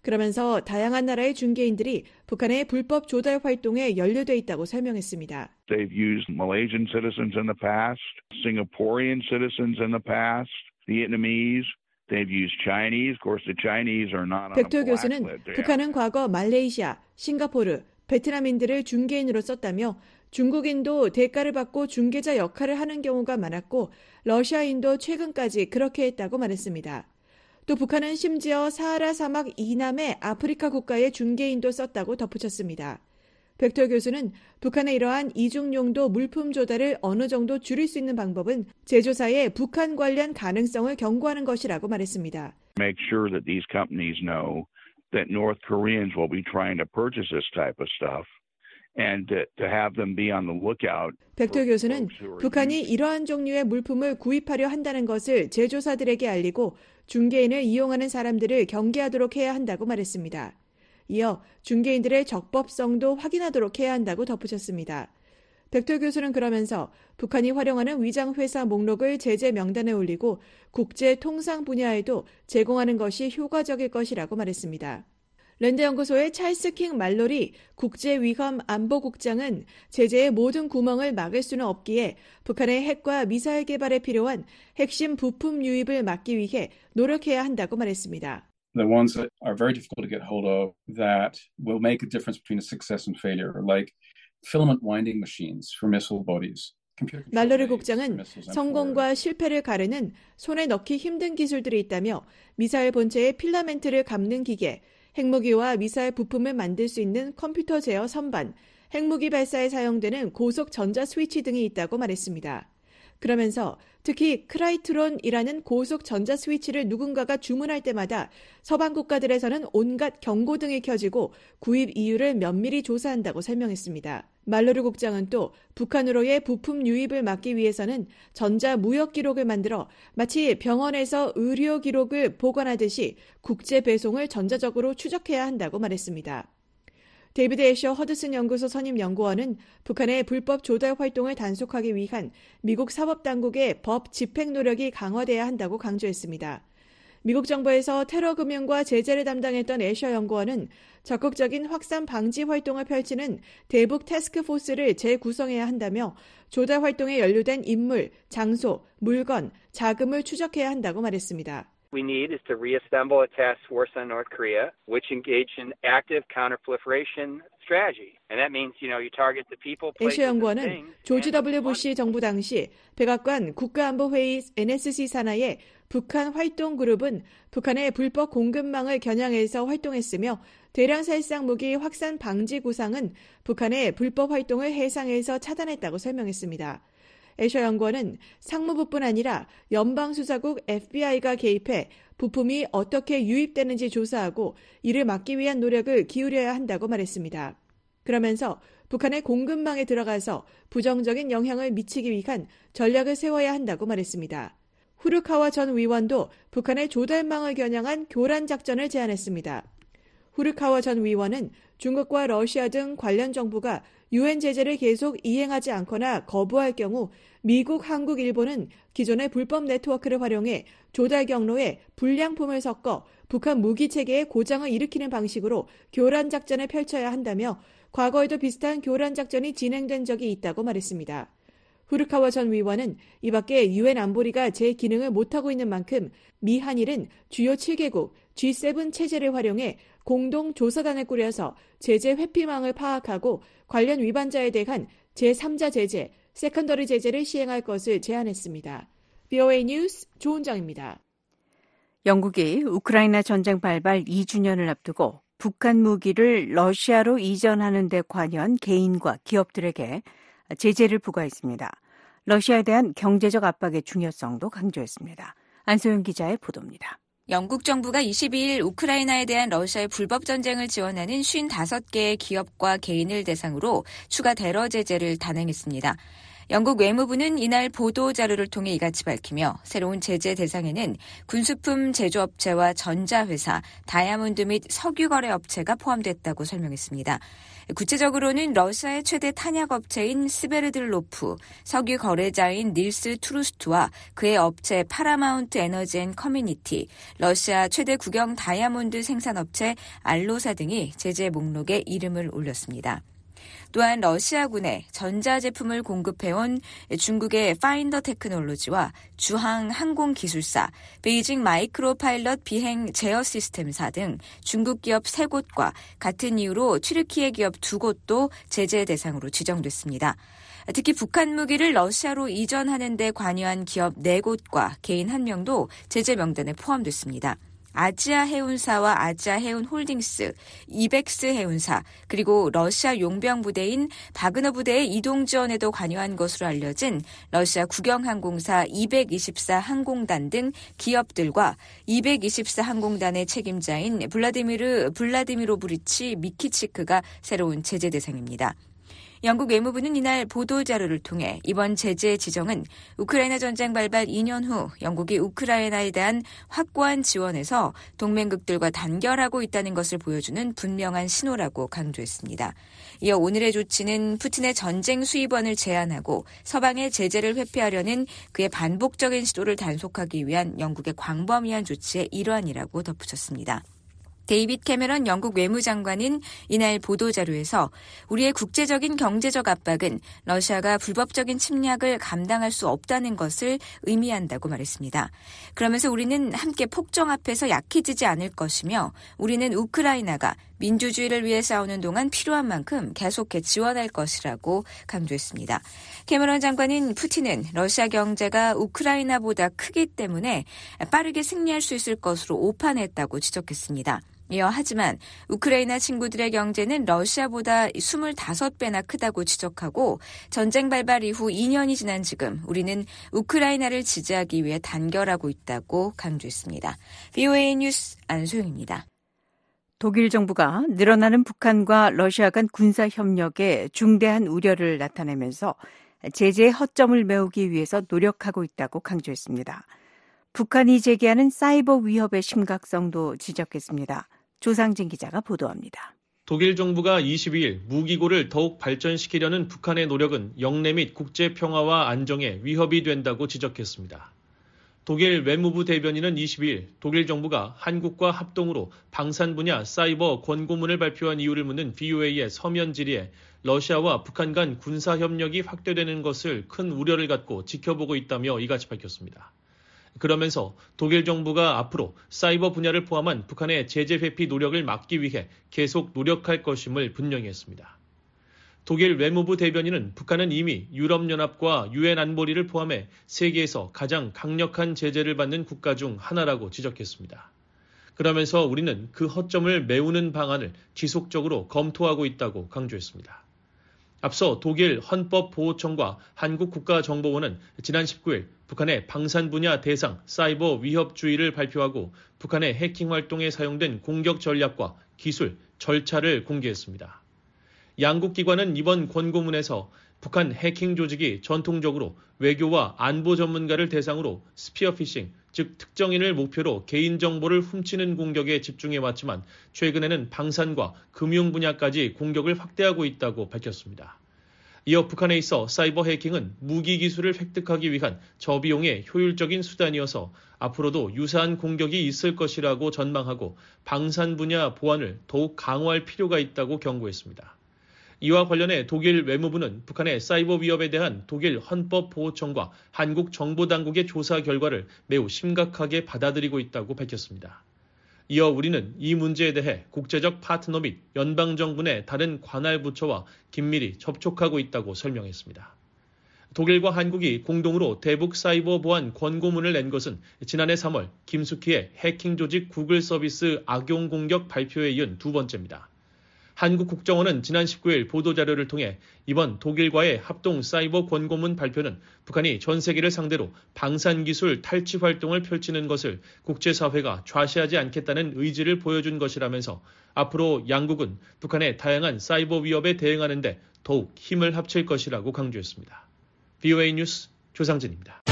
Speaker 14: 그러면서 다양한 나라의 중개인들이 북한의 불법 조달 활동에 연루돼 있다고 설명했습니다.
Speaker 15: They've used Malaysian citizens in the past, Singaporean citizens in the past, Vietnamese. They've used Chinese. Of course, the Chinese are not on a
Speaker 14: 백토 교수는. 북한은 과거 말레이시아, 싱가포르, 베트남인들을 중개인으로 썼다며 중국인도 대가를 받고 중개자 역할을 하는 경우가 많았고 러시아인도 최근까지 그렇게 했다고 말했습니다. 또 북한은 심지어 사하라 사막 이남의 아프리카 국가의 중개인도 썼다고 덧붙였습니다. 벡터 교수는 북한의 이러한 이중용도 물품 조달을 어느 정도 줄일 수 있는 방법은 제조사의 북한 관련 가능성을 경고하는 것이라고 말했습니다.
Speaker 15: Make sure that these companies know that North Koreans will be trying to purchase this type of stuff. And to, to have them be on the lookout.
Speaker 14: 벡터 교수는 북한이 이러한 종류의 물품을 구입하려 한다는 것을 제조사들에게 알리고 중개인을 이용하는 사람들을 경계하도록 해야 한다고 말했습니다. 이어 중개인들의 적법성도 확인하도록 해야 한다고 덧붙였습니다. 벡터 교수는 그러면서 북한이 활용하는 위장 회사 목록을 제재 명단에 올리고 국제 통상 분야에도 제공하는 것이 효과적일 것이라고 말했습니다. 랜드 연구소의 찰스 킹 말로리 국제 위험 안보 국장은 제재의 모든 구멍을 막을 수는 없기에 북한의 핵과 미사일 개발에 필요한 핵심 부품 유입을 막기 위해 노력해야 한다고 말했습니다.
Speaker 16: The ones that are very difficult to get hold of that will make a difference between a success and failure, like filament winding machines for missile bodies.
Speaker 14: 말로르 국장은 성공과 실패를 가르는 손에 넣기 힘든 기술들이 있다며 미사일 본체의 필라멘트를 감는 기계, 핵무기와 미사일 부품을 만들 수 있는 컴퓨터 제어 선반, 핵무기 발사에 사용되는 고속 전자 스위치 등이 있다고 말했습니다. 그러면서 특히 krytron이라는 고속 전자 스위치를 누군가가 주문할 때마다 서방 국가들에서는 온갖 경고등이 켜지고 구입 이유를 면밀히 조사한다고 설명했습니다. 말로르 국장은 또 북한으로의 부품 유입을 막기 위해서는 전자 무역 기록을 만들어 마치 병원에서 의료 기록을 보관하듯이 국제 배송을 전자적으로 추적해야 한다고 말했습니다. 데이비드 애셔 허드슨 연구소 선임 연구원은 북한의 불법 조달 활동을 단속하기 위한 미국 사법당국의 법 집행 노력이 강화돼야 한다고 강조했습니다. 미국 정부에서 테러 금융과 제재를 담당했던 애셔 연구원은 적극적인 확산 방지 활동을 펼치는 대북 태스크포스를 재구성해야 한다며 조달 활동에 연루된 인물, 장소, 물건, 자금을 추적해야 한다고 말했습니다.
Speaker 17: We need is to reassemble a task force on North Korea, which engaged in active counterproliferation strategy. And that means, you know, you target the people, places,
Speaker 14: 애쉬
Speaker 17: and
Speaker 14: 연구원은
Speaker 17: things.
Speaker 14: 조지 W 부시 정부 당시 백악관 국가안보회의 NSC 산하의 북한 활동 그룹은 북한의 불법 공급망을 겨냥해서 활동했으며 대량 살상 무기 확산 방지 구상은 북한의 불법 활동을 해상에서 차단했다고 설명했습니다. 애셔 연구원은 상무부뿐 아니라 연방수사국 FBI가 개입해 부품이 어떻게 유입되는지 조사하고 이를 막기 위한 노력을 기울여야 한다고 말했습니다. 그러면서 북한의 공급망에 들어가서 부정적인 영향을 미치기 위한 전략을 세워야 한다고 말했습니다. 후르카와 전 위원도 북한의 조달망을 겨냥한 교란 작전을 제안했습니다. 후르카와 전 위원은 중국과 러시아 등 관련 정부가 유엔 제재를 계속 이행하지 않거나 거부할 경우 미국, 한국, 일본은 기존의 불법 네트워크를 활용해 조달 경로에 불량품을 섞어 북한 무기 체계의 고장을 일으키는 방식으로 교란 작전을 펼쳐야 한다며 과거에도 비슷한 교란 작전이 진행된 적이 있다고 말했습니다. 후르카와 전 위원은 이 밖에 유엔 안보리가 제 기능을 못하고 있는 만큼 미한일은 주요 7개국 G7 체제를 활용해 공동 조사단을 꾸려서 제재 회피망을 파악하고 관련 위반자에 대한 제3자 제재, secondary 제재를 시행할 것을 제안했습니다. VOA 뉴스 조은정입니다.
Speaker 5: 영국이 우크라이나 전쟁 발발 2주년을 앞두고 북한 무기를 러시아로 이전하는 데 관여한 개인과 기업들에게 제재를 부과했습니다. 러시아에 대한 경제적 압박의 중요성도 강조했습니다. 안소영 기자의 보도입니다.
Speaker 18: 영국 정부가 22일 우크라이나에 대한 러시아의 불법 전쟁을 지원하는 55개의 기업과 개인을 대상으로 추가 대러 제재를 단행했습니다. 영국 외무부는 이날 보도 자료를 통해 이같이 밝히며 새로운 제재 대상에는 군수품 제조업체와 전자회사, 다이아몬드 및 석유 거래 업체가 포함됐다고 설명했습니다. 구체적으로는 러시아의 최대 탄약 업체인 스베르들로프, 석유 거래자인 닐스 투루스트와 그의 업체 파라마운트 에너지 앤 커모디티, 러시아 최대 국영 다이아몬드 생산업체 알로사 등이 제재 목록에 이름을 올렸습니다. 또한 러시아군에 전자제품을 공급해온 중국의 파인더 테크놀로지와 주항 항공기술사, 베이징 마이크로 파일럿 비행 제어 시스템사 등 중국 기업 3곳과 같은 이유로 튀르키예 기업 2곳도 제재 대상으로 지정됐습니다. 특히 북한 무기를 러시아로 이전하는 데 관여한 기업 4곳과 개인 1명도 제재 명단에 포함됐습니다. 아지아 해운사와 아지아 해운 홀딩스, 이벡스 해운사, 그리고 러시아 용병 부대인 바그너 부대의 이동 지원에도 관여한 것으로 알려진 러시아 국영항공사 224 항공단 등 기업들과 224 항공단의 책임자인 블라디미르 블라디미로 브리치 미키치크가 새로운 제재 대상입니다. 영국 외무부는 이날 보도자료를 통해 이번 제재 지정은 우크라이나 전쟁 발발 2년 후 영국이 우크라이나에 대한 확고한 지원에서 동맹국들과 단결하고 있다는 것을 보여주는 분명한 신호라고 강조했습니다. 이어 오늘의 조치는 푸틴의 전쟁 수입원을 제한하고 서방의 제재를 회피하려는 그의 반복적인 시도를 단속하기 위한 영국의 광범위한 조치의 일환이라고 덧붙였습니다. 데이빗 캐메런 영국 외무장관은 이날 보도자료에서 우리의 국제적인 경제적 압박은 러시아가 불법적인 침략을 감당할 수 없다는 것을 의미한다고 말했습니다. 그러면서 우리는 함께 폭정 앞에서 약해지지 않을 것이며 우리는 우크라이나가 민주주의를 위해 싸우는 동안 필요한 만큼 계속해 지원할 것이라고 강조했습니다. 캐머런 장관은 푸틴은 러시아 경제가 우크라이나보다 크기 때문에 빠르게 승리할 수 있을 것으로 오판했다고 지적했습니다. 이어 하지만 우크라이나 친구들의 경제는 러시아보다 25배나 크다고 지적하고 전쟁 발발 이후 2년이 지난 지금 우리는 우크라이나를 지지하기 위해 단결하고 있다고 강조했습니다. BOA 뉴스 안소영입니다.
Speaker 5: 독일 정부가 늘어나는 북한과 러시아 간 군사 협력에 중대한 우려를 나타내면서 제재의 허점을 메우기 위해서 노력하고 있다고 강조했습니다. 북한이 제기하는 사이버 위협의 심각성도 지적했습니다. 조상진 기자가 보도합니다.
Speaker 12: 독일 정부가 22일 무기고를 더욱 발전시키려는 북한의 노력은 영내 및 국제 평화와 안정에 위협이 된다고 지적했습니다. 독일 외무부 대변인은 22일 독일 정부가 한국과 합동으로 방산 분야 사이버 권고문을 발표한 이유를 묻는 VOA의 서면 질의에 러시아와 북한 간 군사 협력이 확대되는 것을 큰 우려를 갖고 지켜보고 있다며 이같이 밝혔습니다. 그러면서 독일 정부가 앞으로 사이버 분야를 포함한 북한의 제재 회피 노력을 막기 위해 계속 노력할 것임을 분명히 했습니다. 독일 외무부 대변인은 북한은 이미 유럽연합과 유엔 안보리를 포함해 세계에서 가장 강력한 제재를 받는 국가 중 하나라고 지적했습니다. 그러면서 우리는 그 허점을 메우는 방안을 지속적으로 검토하고 있다고 강조했습니다. 앞서 독일 헌법보호청과 한국국가정보원은 지난 19일 북한의 방산 분야 대상 사이버 위협주의를 발표하고 북한의 해킹 활동에 사용된 공격 전략과 기술, 절차를 공개했습니다. 양국 기관은 이번 권고문에서 북한 해킹 조직이 전통적으로 외교와 안보 전문가를 대상으로 스피어피싱, 즉 특정인을 목표로 개인정보를 훔치는 공격에 집중해 왔지만 최근에는 방산과 금융 분야까지 공격을 확대하고 있다고 밝혔습니다. 이어 북한에 있어 사이버 해킹은 무기 기술을 획득하기 위한 저비용의 효율적인 수단이어서 앞으로도 유사한 공격이 있을 것이라고 전망하고 방산 분야 보안을 더욱 강화할 필요가 있다고 경고했습니다. 이와 관련해 독일 외무부는 북한의 사이버 위협에 대한 독일 헌법 보호청과 한국 정보당국의 조사 결과를 매우 심각하게 받아들이고 있다고 밝혔습니다. 이어 우리는 이 문제에 대해 국제적 파트너 및 연방정부 내 다른 관할 부처와 긴밀히 접촉하고 있다고 설명했습니다. 독일과 한국이 공동으로 대북 사이버 보안 권고문을 낸 것은 지난해 3월 김숙희의 해킹 조직 구글 서비스 악용 공격 발표에 이은 두 번째입니다. 한국 국정원은 지난 19일 보도자료를 통해 이번 독일과의 합동 사이버 권고문 발표는 북한이 전 세계를 상대로 방산기술 탈취 활동을 펼치는 것을 국제사회가 좌시하지 않겠다는 의지를 보여준 것이라면서 앞으로 양국은 북한의 다양한 사이버 위협에 대응하는데 더욱 힘을 합칠 것이라고 강조했습니다. BOA 뉴스 조상진입니다.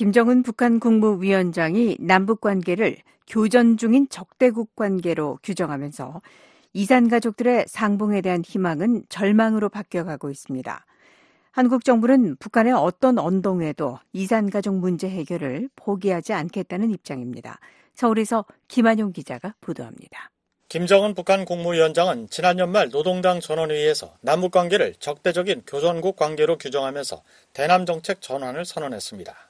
Speaker 5: 김정은 북한 국무위원장이 남북 관계를 교전 중인 적대국 관계로 규정하면서 이산 가족들의 상봉에 대한 희망은 절망으로 바뀌어가고 있습니다. 한국 정부는 북한의 어떤 언동에도 이산 가족 문제 해결을 포기하지 않겠다는 입장입니다. 서울에서 김한용 기자가 보도합니다.
Speaker 19: 김정은 북한 국무위원장은 지난 연말 노동당 전원회의에서 남북 관계를 적대적인 교전국 관계로 규정하면서 대남 정책 전환을 선언했습니다.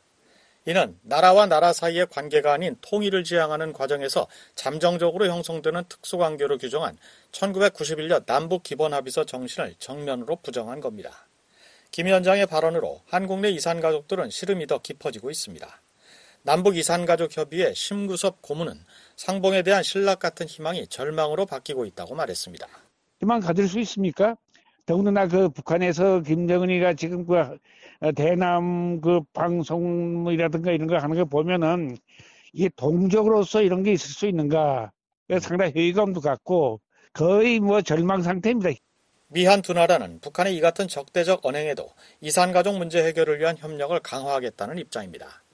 Speaker 19: 이는 나라와 나라 사이의 관계가 아닌 통일을 지향하는 과정에서 잠정적으로 형성되는 특수관계로 규정한 1991년 남북 기본합의서 정신을 정면으로 부정한 겁니다. 김 위원장의 발언으로 한국 내 이산 가족들은 시름이 더 깊어지고 있습니다. 남북 이산 가족 협의회 심구섭 고문은 상봉에 대한 신락 같은 희망이 절망으로 바뀌고 있다고 말했습니다.
Speaker 20: 희망 가질 수 있습니까? 더군다나 그 북한에서 김정은이가 지금 그 대남 그 방송이라든가 이런 거 하는 거 보면은 이게 동적으로서 이런 게 있을 수 있는가 상당히 회의감도 갖고 거의 뭐 절망 상태입니다.
Speaker 19: 미한 두 나라는 북한의 이 같은 적대적 언행에도 이산가족 문제 해결을 위한 협력을 강화하겠다는 입장입니다.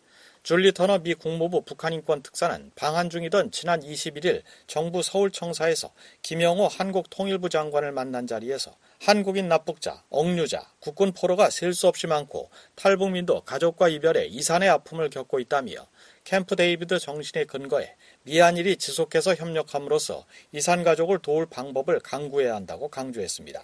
Speaker 19: 줄리 터너 미 국무부 북한인권 특사는 방한 중이던 지난 21일 정부 서울청사에서 김영호 한국 통일부 장관을 만난 자리에서 한국인 납북자, 억류자, 국군 포로가 셀 수 없이 많고 탈북민도 가족과 이별에 이산의 아픔을 겪고 있다며 캠프 데이비드 정신에 근거해 미한일이 지속해서 협력함으로써 이산 가족을 도울 방법을 강구해야 한다고 강조했습니다.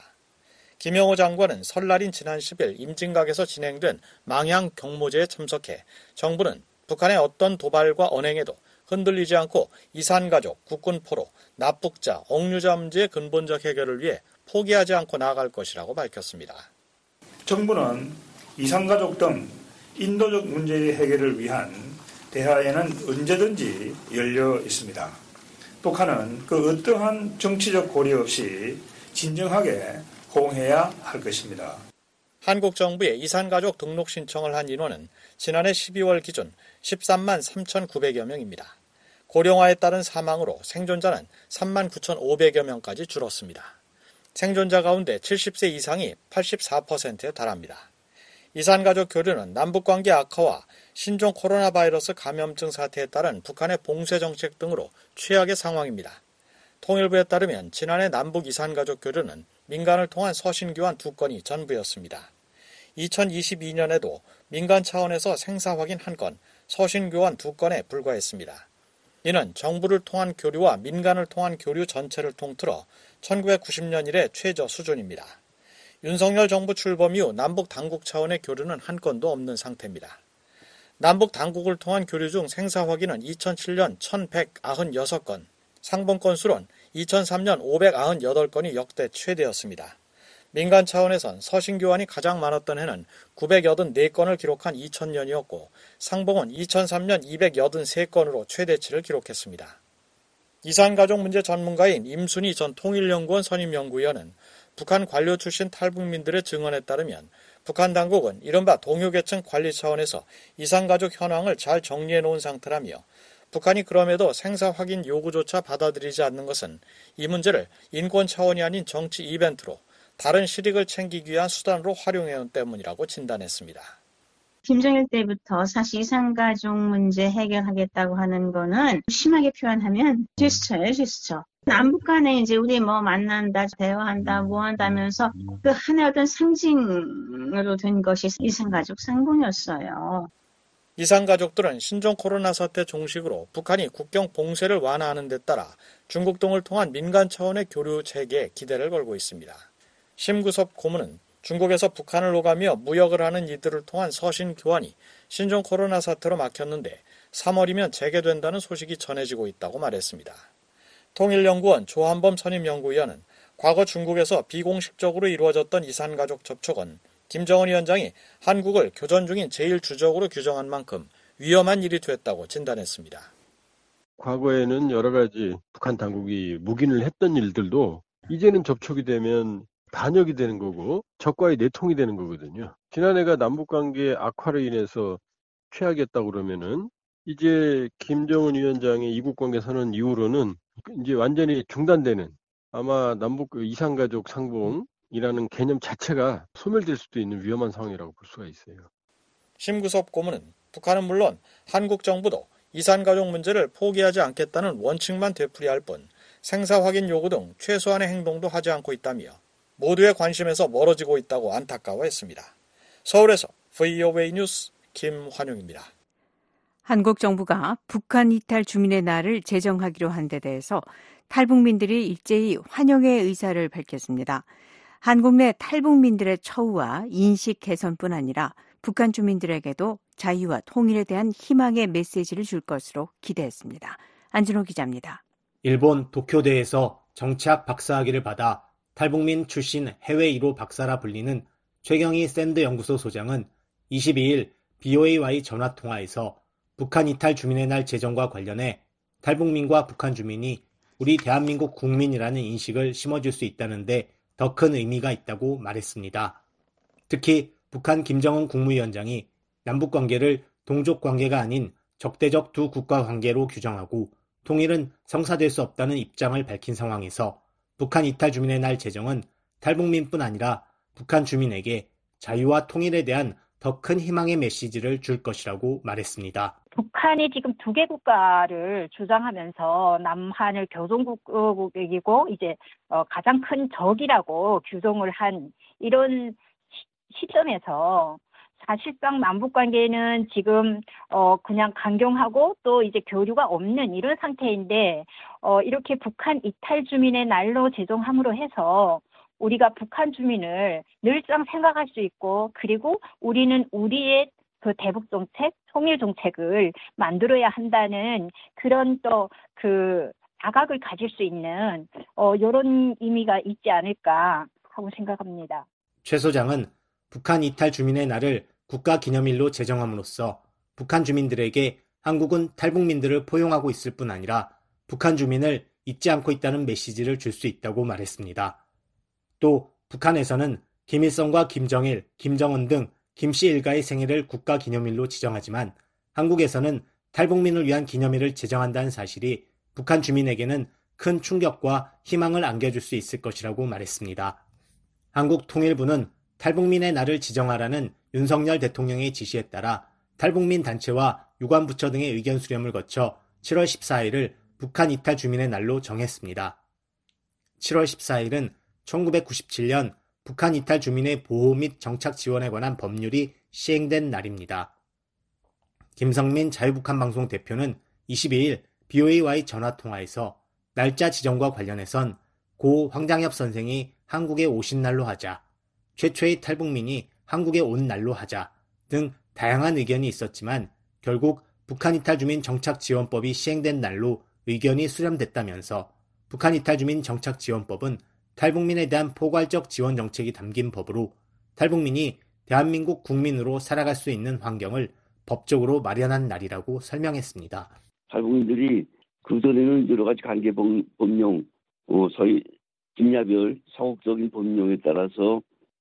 Speaker 19: 김영호 장관은 설날인 지난 10일 임진각에서 진행된 망향 경모제에 참석해 정부는 북한의 어떤 도발과 언행에도 흔들리지 않고 이산가족, 국군포로, 납북자, 억류자 문제의 근본적 해결을 위해 포기하지 않고 나아갈 것이라고 밝혔습니다.
Speaker 21: 정부는 이산가족 등 인도적 문제의 해결을 위한 대화에는 언제든지 열려 있습니다. 북한은 그 어떠한 정치적 고려 없이 진정하게 호응해야 할 것입니다.
Speaker 19: 한국 정부의 이산가족 등록 신청을 한 인원은 지난해 12월 기준 13만 3,900여 명입니다. 고령화에 따른 사망으로 생존자는 3만 9,500여 명까지 줄었습니다. 생존자 가운데 70세 이상이 84%에 달합니다. 이산가족 교류는 남북관계 악화와 신종 코로나 바이러스 감염증 사태에 따른 북한의 봉쇄 정책 등으로 최악의 상황입니다. 통일부에 따르면 지난해 남북 이산가족 교류는 민간을 통한 서신 교환 두 건이 전부였습니다. 2022년에도 민간 차원에서 생사 확인 한 건, 서신 교환 두 건에 불과했습니다. 이는 정부를 통한 교류와 민간을 통한 교류 전체를 통틀어 1990년 이래 최저 수준입니다. 윤석열 정부 출범 이후 남북 당국 차원의 교류는 한 건도 없는 상태입니다. 남북 당국을 통한 교류 중 생사 확인은 2007년 1196건, 상봉 건수론 2003년 598건이 역대 최대였습니다. 민간 차원에선 서신 교환이 가장 많았던 해는 984건을 기록한 2000년이었고 상봉은 2003년 283건으로 최대치를 기록했습니다. 이산가족 문제 전문가인 임순희 전 통일연구원 선임연구위원은 북한 관료 출신 탈북민들의 증언에 따르면 북한 당국은 이른바 동요계층 관리 차원에서 이산가족 현황을 잘 정리해 놓은 상태라며 북한이 그럼에도 생사 확인 요구조차 받아들이지 않는 것은 이 문제를 인권 차원이 아닌 정치 이벤트로 다른 실익을 챙기기 위한 수단으로 활용해온 때문이라고 진단했습니다.
Speaker 22: 김정일 때부터 사실 이산가족 문제 해결하겠다고 하는 거는 심하게 표현하면 제스처예요, 제스처. 남북 간에 이제 우리 뭐 만난다, 대화한다, 뭐 한다면서 그 하나의 어떤 상징으로 된 것이 이산가족 상봉이었어요.
Speaker 19: 이산 가족들은 신종 코로나 사태 종식으로 북한이 국경 봉쇄를 완화하는 데 따라 중국 등을 통한 민간 차원의 교류 체계에 기대를 걸고 있습니다. 심구섭 고문은 중국에서 북한을 오가며 무역을 하는 이들을 통한 서신 교환이 신종 코로나 사태로 막혔는데 3월이면 재개된다는 소식이 전해지고 있다고 말했습니다. 통일연구원 조한범 선임연구위원은 과거 중국에서 비공식적으로 이루어졌던 이산가족 접촉은 김정은 위원장이 한국을 교전 중인 제1주적으로 규정한 만큼 위험한 일이 됐다고 진단했습니다.
Speaker 23: 과거에는 여러 가지 북한 당국이 묵인을 했던 일들도 이제는 접촉이 되면 반역이 되는 거고 적과의 내통이 되는 거거든요. 지난해가 남북관계 악화로 인해서 최악이었다 그러면은 이제 김정은 위원장의 이국 관계 선언 이후로는 이제 완전히 중단되는 아마 남북 그 이산가족 상봉이라는 개념 자체가 소멸될 수도 있는 위험한 상황이라고 볼 수가 있어요.
Speaker 19: 심구섭 고문은 북한은 물론 한국 정부도 이산가족 문제를 포기하지 않겠다는 원칙만 되풀이할 뿐 생사 확인 요구 등 최소한의 행동도 하지 않고 있다며 모두의 관심에서 멀어지고 있다고 안타까워했습니다. 서울에서 VOA 뉴스 김환용입니다.
Speaker 5: 한국 정부가 북한 이탈 주민의 날을 제정하기로 한 데 대해서 탈북민들이 일제히 환영의 의사를 밝혔습니다. 한국 내 탈북민들의 처우와 인식 개선뿐 아니라 북한 주민들에게도 자유와 통일에 대한 희망의 메시지를 줄 것으로 기대했습니다. 안진호 기자입니다.
Speaker 24: 일본 도쿄대에서 정치학 박사학위를 받아 탈북민 출신 해외 1호 박사라 불리는 최경희 샌드 연구소 소장은 22일 VOA와의 전화 통화에서 북한 이탈 주민의 날 제정과 관련해 탈북민과 북한 주민이 우리 대한민국 국민이라는 인식을 심어줄 수 있다는데 더 큰 의미가 있다고 말했습니다. 특히 북한 김정은 국무위원장이 남북 관계를 동족 관계가 아닌 적대적 두 국가 관계로 규정하고 통일은 성사될 수 없다는 입장을 밝힌 상황에서 북한 이탈 주민의 날 제정은 탈북민뿐 아니라 북한 주민에게 자유와 통일에 대한 더 큰 희망의 메시지를 줄 것이라고 말했습니다.
Speaker 25: 북한이 지금 두 개 국가를 주장하면서 남한을 교동국이고 이제 어, 가장 큰 적이라고 규정을 한 이런 시점에서 사실상 남북 관계는 지금 어 그냥 강경하고 또 이제 교류가 없는 이런 상태인데 어 이렇게 북한 이탈 주민의 날로 제정함으로 해서 우리가 북한 주민을 늘상 생각할 수 있고 그리고 우리는 우리의 그 대북 정책, 통일 정책을 만들어야 한다는 그런 또그 자각을 가질 수 있는 어 이런 의미가 있지 않을까 하고 생각합니다.
Speaker 24: 최 소장은 북한 이탈 주민의 날을 국가 기념일로 제정함으로써 북한 주민들에게 한국은 탈북민들을 포용하고 있을 뿐 아니라 북한 주민을 잊지 않고 있다는 메시지를 줄 수 있다고 말했습니다. 또 북한에서는 김일성과 김정일, 김정은 등 김씨 일가의 생일을 국가 기념일로 지정하지만 한국에서는 탈북민을 위한 기념일을 제정한다는 사실이 북한 주민에게는 큰 충격과 희망을 안겨줄 수 있을 것이라고 말했습니다. 한국 통일부는 탈북민의 날을 지정하라는 윤석열 대통령의 지시에 따라 탈북민 단체와 유관부처 등의 의견 수렴을 거쳐 7월 14일을 북한 이탈 주민의 날로 정했습니다. 7월 14일은 1997년 북한 이탈 주민의 보호 및 정착 지원에 관한 법률이 시행된 날입니다. 김성민 자유북한 방송 대표는 22일 BOA와의 전화 통화에서 날짜 지정과 관련해선 고 황장엽 선생이 한국에 오신 날로 하자, 최초의 탈북민이 한국에 온 날로 하자 등 다양한 의견이 있었지만 결국 북한 이탈 주민 정착 지원법이 시행된 날로 의견이 수렴됐다면서 북한 이탈 주민 정착 지원법은 탈북민에 대한 포괄적 지원 정책이 담긴 법으로 탈북민이 대한민국 국민으로 살아갈 수 있는 환경을 법적으로 마련한 날이라고 설명했습니다.
Speaker 26: 탈북민들이 그전에는 여러 가지 관계 법령, 어, 소위 김야별 사국적인 법령에 따라서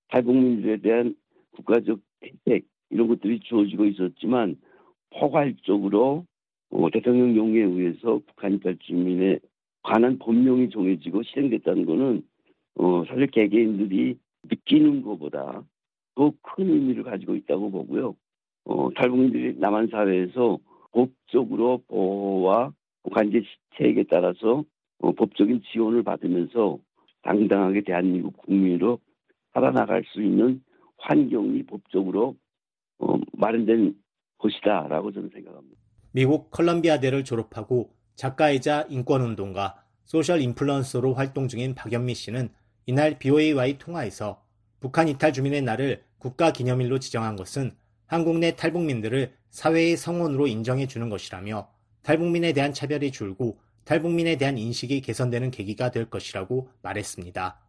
Speaker 26: 탈북민들에 대한 국가적 혜택 이런 것들이 주어지고 있었지만 포괄적으로 어, 대통령 용의에 의해서 북한 이탈 주민에 관한 법령이 정해지고 실행됐다는 것은 어, 사실 개개인들이 느끼는 것보다 더 큰 의미를 가지고 있다고 보고요. 어, 탈북민들이 남한 사회에서 법적으로 보호와 관제 체액에 따라서 어, 법적인 지원을 받으면서 당당하게 대한민국 국민으로 살아나갈 수 있는 환경이 법적으로 어, 마련된 것이다라고 저는 생각합니다.
Speaker 24: 미국 컬럼비아대를 졸업하고 작가이자 인권운동가, 소셜 인플루언서로 활동 중인 박연미 씨는 이날 VOA와의 통화에서 북한 이탈 주민의 날을 국가 기념일로 지정한 것은 한국 내 탈북민들을 사회의 성원으로 인정해 주는 것이라며 탈북민에 대한 차별이 줄고 탈북민에 대한 인식이 개선되는 계기가 될 것이라고 말했습니다.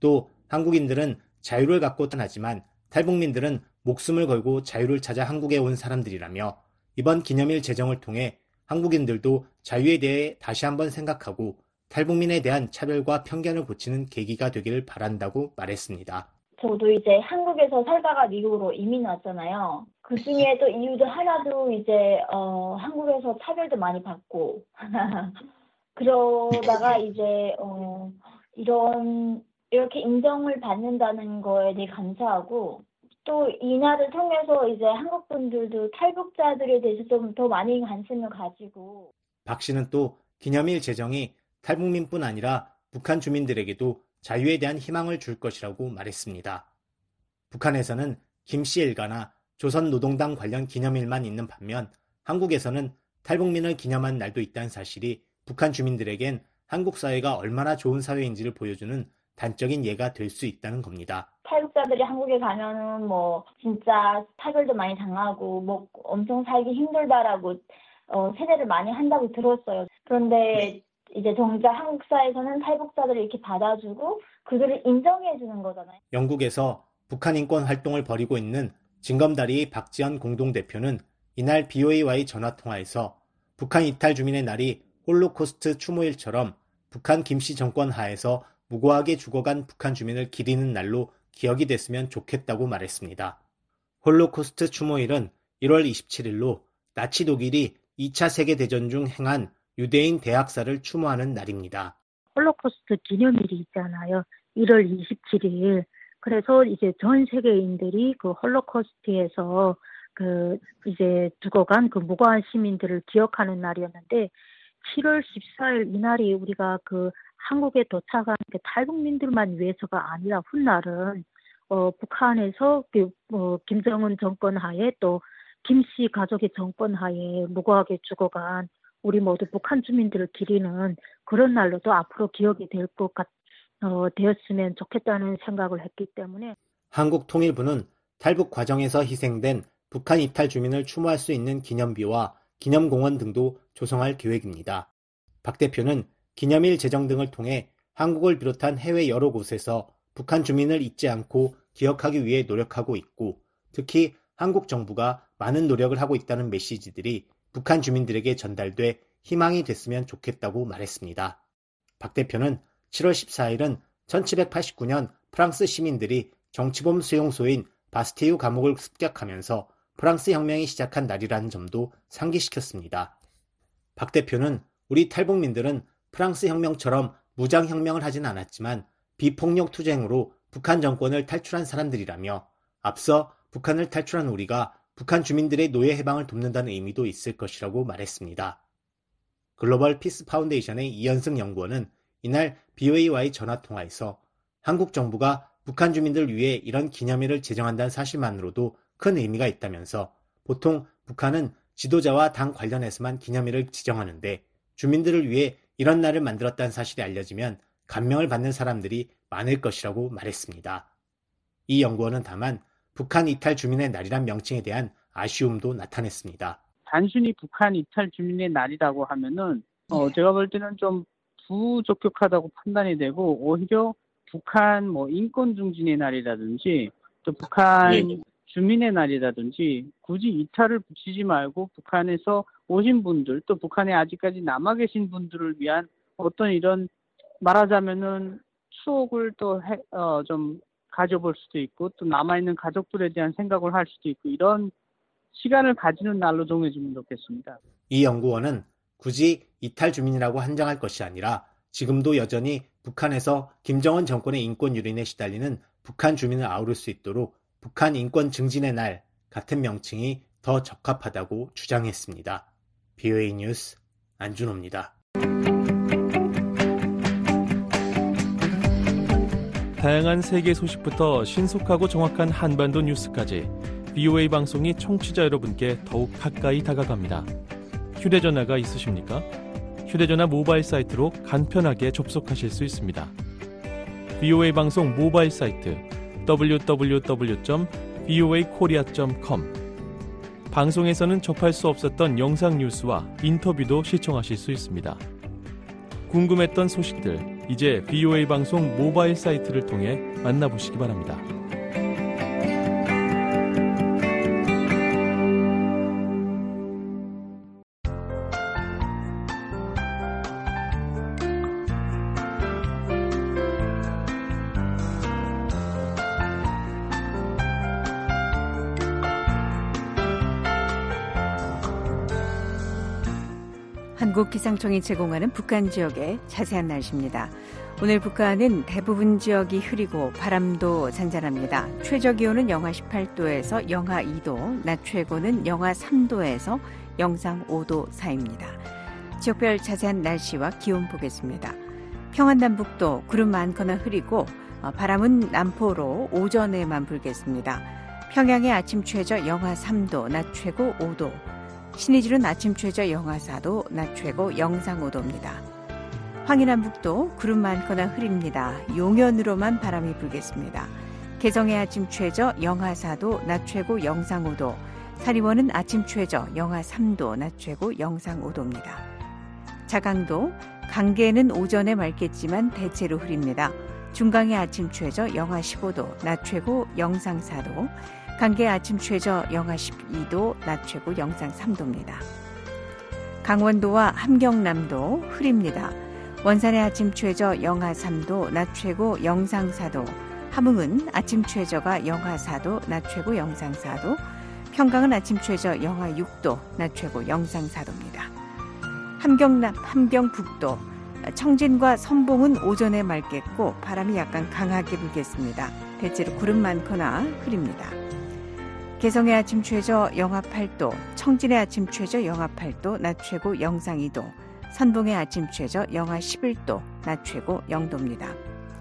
Speaker 24: 또 한국인들은 자유를 갖고 떠나지만 탈북민들은 목숨을 걸고 자유를 찾아 한국에 온 사람들이라며 이번 기념일 제정을 통해 한국인들도 자유에 대해 다시 한번 생각하고 탈북민에 대한 차별과 편견을 고치는 계기가 되기를 바란다고 말했습니다.
Speaker 27: 저도 이제 한국에서 살다가 미국으로 이민 왔잖아요. 그 중에 또 이유도 하나도 이제 어 한국에서 차별도 많이 받고 (laughs) 그러다가 이제 어 이런 이렇게 인정을 받는다는 거에 되게 감사하고 또 이날을 통해서 이제 한국 분들도 탈북자들에 대해서 좀 더 많이 관심을 가지고
Speaker 24: 박 씨는 또 기념일 제정이 탈북민뿐 아니라 북한 주민들에게도 자유에 대한 희망을 줄 것이라고 말했습니다. 북한에서는 김씨 일가나 조선 노동당 관련 기념일만 있는 반면 한국에서는 탈북민을 기념한 날도 있다는 사실이 북한 주민들에겐 한국 사회가 얼마나 좋은 사회인지를 보여주는 단적인 예가 될 수 있다는 겁니다.
Speaker 27: 탈북자들이 한국에 가면은 뭐 진짜 차별도 많이 당하고 뭐 엄청 살기 힘들다라고 어, 세대를 많이 한다고 들었어요. 그런데 이제 정작 한국 사회에서는 탈북자들을 이렇게 받아주고 그들을 인정해 주는 거잖아요.
Speaker 24: 영국에서 북한 인권 활동을 벌이고 있는 진검다리 박지원 공동대표는 이날 BOA와의 전화통화에서 북한 이탈 주민의 날이 홀로코스트 추모일처럼 북한 김씨 정권 하에서 무고하게 죽어간 북한 주민을 기리는 날로 기억이 됐으면 좋겠다고 말했습니다. 홀로코스트 추모일은 1월 27일로 나치 독일이 2차 세계대전 중 행한 유대인 대학살을 추모하는 날입니다.
Speaker 28: 홀로코스트 기념일이 있잖아요. 1월 27일. 그래서 이제 전 세계인들이 그 홀로코스트에서 그 이제 죽어간 그 무고한 시민들을 기억하는 날이었는데 7월 14일 이날이 우리가 그 한국에 도착한 그 탈북민들만 위해서가 아니라 훗날은 어 북한에서 그 어, 김정은 정권 하에 또 김씨 가족의 정권 하에 무고하게 죽어간 우리 모두 북한 주민들을 기리는 그런 날로도 앞으로 기억이 될 것 같, 어, 되었으면 좋겠다는 생각을 했기 때문에
Speaker 24: 한국통일부는 탈북 과정에서 희생된 북한 이탈 주민을 추모할 수 있는 기념비와 기념공원 등도 조성할 계획입니다. 박 대표는 기념일 제정 등을 통해 한국을 비롯한 해외 여러 곳에서 북한 주민을 잊지 않고 기억하기 위해 노력하고 있고 특히 한국 정부가 많은 노력을 하고 있다는 메시지들이 북한 주민들에게 전달돼 희망이 됐으면 좋겠다고 말했습니다. 박 대표는 7월 14일은 1789년 프랑스 시민들이 정치범 수용소인 바스티유 감옥을 습격하면서 프랑스 혁명이 시작한 날이라는 점도 상기시켰습니다. 박 대표는 우리 탈북민들은 프랑스 혁명처럼 무장 혁명을 하진 않았지만 비폭력 투쟁으로 북한 정권을 탈출한 사람들이라며 앞서 북한을 탈출한 우리가 북한 주민들의 노예 해방을 돕는다는 의미도 있을 것이라고 말했습니다. 글로벌 피스 파운데이션의 이현승 연구원은 이날 VOA와의 전화 통화에서 한국 정부가 북한 주민들을 위해 이런 기념일을 제정한다는 사실만으로도 큰 의미가 있다면서 보통 북한은 지도자와 당 관련해서만 기념일을 지정하는데 주민들을 위해 이런 날을 만들었다는 사실이 알려지면 감명을 받는 사람들이 많을 것이라고 말했습니다. 이 연구원은 다만 북한 이탈 주민의 날이란 명칭에 대한 아쉬움도 나타냈습니다.
Speaker 29: 단순히 북한 이탈 주민의 날이라고 하면은 어, 제가 볼 때는 좀 부적격하다고 판단이 되고 오히려 북한 뭐 인권 중진의 날이라든지 또 북한 예. 주민의 날이라든지 굳이 이탈을 붙이지 말고 북한에서 오신 분들 또 북한에 아직까지 남아 계신 분들을 위한 어떤 이런 말하자면은 추억을 또좀 어, 가져볼 수도 있고 또 남아있는 가족들에 대한 생각을 할 수도 있고 이런 시간을 가지는 날로 정해주면 좋겠습니다.
Speaker 24: 이 연구원은 굳이 이탈 주민이라고 한정할 것이 아니라 지금도 여전히 북한에서 김정은 정권의 인권 유린에 시달리는 북한 주민을 아우를 수 있도록 북한 인권 증진의 날 같은 명칭이 더 적합하다고 주장했습니다. BOA 뉴스 안준호입니다.
Speaker 30: 다양한 세계 소식부터 신속하고 정확한 한반도 뉴스까지 BOA 방송이 청취자 여러분께 더욱 가까이 다가갑니다. 휴대전화가 있으십니까? 휴대전화 모바일 사이트로 간편하게 접속하실 수 있습니다. BOA 방송 모바일 사이트 www.voakorea.com 방송에서는 접할 수 없었던 영상 뉴스와 인터뷰도 시청하실 수 있습니다. 궁금했던 소식들 이제 BOA 방송 모바일 사이트를 통해 만나보시기 바랍니다.
Speaker 5: 기상청이 제공하는 북한 지역의 자세한 날씨입니다. 오늘 북한은 대부분 지역이 흐리고 바람도 잔잔합니다. 최저 기온은 영하 18도에서 영하 2도, 낮 최고는 영하 3도에서 영상 5도 사이입니다. 지역별 자세한 날씨와 기온 보겠습니다. 평안남북도 구름 많거나 흐리고 어, 바람은 남포로 오전에만 불겠습니다. 평양의 아침 최저 영하 3도, 낮 최고 5도, 신의주는 아침 최저 영하 4도, 낮 최고 영상 5도입니다. 황해남북도 구름 많거나 흐립니다. 용연으로만 바람이 불겠습니다. 개성의 아침 최저 영하 4도, 낮 최고 영상 5도, 사리원은 아침 최저 영하 3도, 낮 최고 영상 5도입니다. 자강도, 강계는 오전에 맑겠지만 대체로 흐립니다. 중강의 아침 최저 영하 15도, 낮 최고 영상 4도, 강계 아침 최저 영하 12도, 낮 최고 영상 3도입니다. 강원도와 함경남도 흐립니다. 원산의 아침 최저 영하 3도, 낮 최고 영상 4도, 함흥은 아침 최저가 영하 4도, 낮 최고 영상 4도, 평강은 아침 최저 영하 6도, 낮 최고 영상 4도입니다. 함경남, 함경북도, 청진과 선봉은 오전에 맑겠고 바람이 약간 강하게 불겠습니다. 대체로 구름 많거나 흐립니다. 개성의 아침 최저 영하 8도, 청진의 아침 최저 영하 8도, 낮 최고 영상 2도, 선봉의 아침 최저 영하 11도, 낮 최고 0도입니다.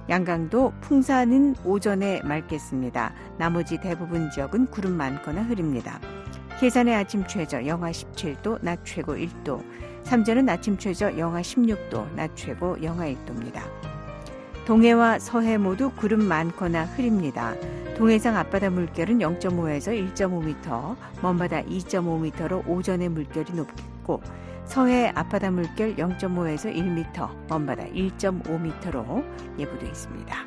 Speaker 5: 양강도 풍사는 오전에 맑겠습니다. 나머지 대부분 지역은 구름 많거나 흐립니다. 계산의 아침 최저 영하 17도, 낮 최고 1도, 삼전은 아침 최저 영하 16도, 낮 최고 영하 1도입니다. 동해와 서해 모두 구름 많거나 흐립니다. 동해상 앞바다 물결은 0.5에서 1.5m, 먼바다 2.5m로 오전에 물결이 높겠고 서해 앞바다 물결 0.5에서 1m, 먼바다 1.5m로 예보되어 있습니다.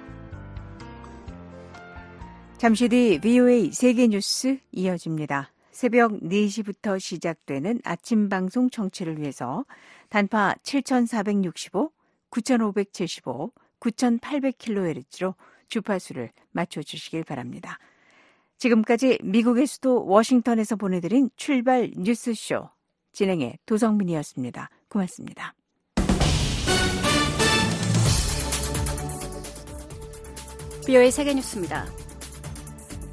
Speaker 5: 잠시 뒤 VOA 세계 뉴스 이어집니다. 새벽 4시부터 시작되는 아침 방송 청취를 위해서 단파 7465, 9575, 9800kHz로 주파수를 맞춰주시길 바랍니다. 지금까지 미국의 수도 워싱턴에서 보내드린 출발 뉴스쇼 진행의 도성민이었습니다. 고맙습니다.
Speaker 4: 비오의 세계 뉴스입니다.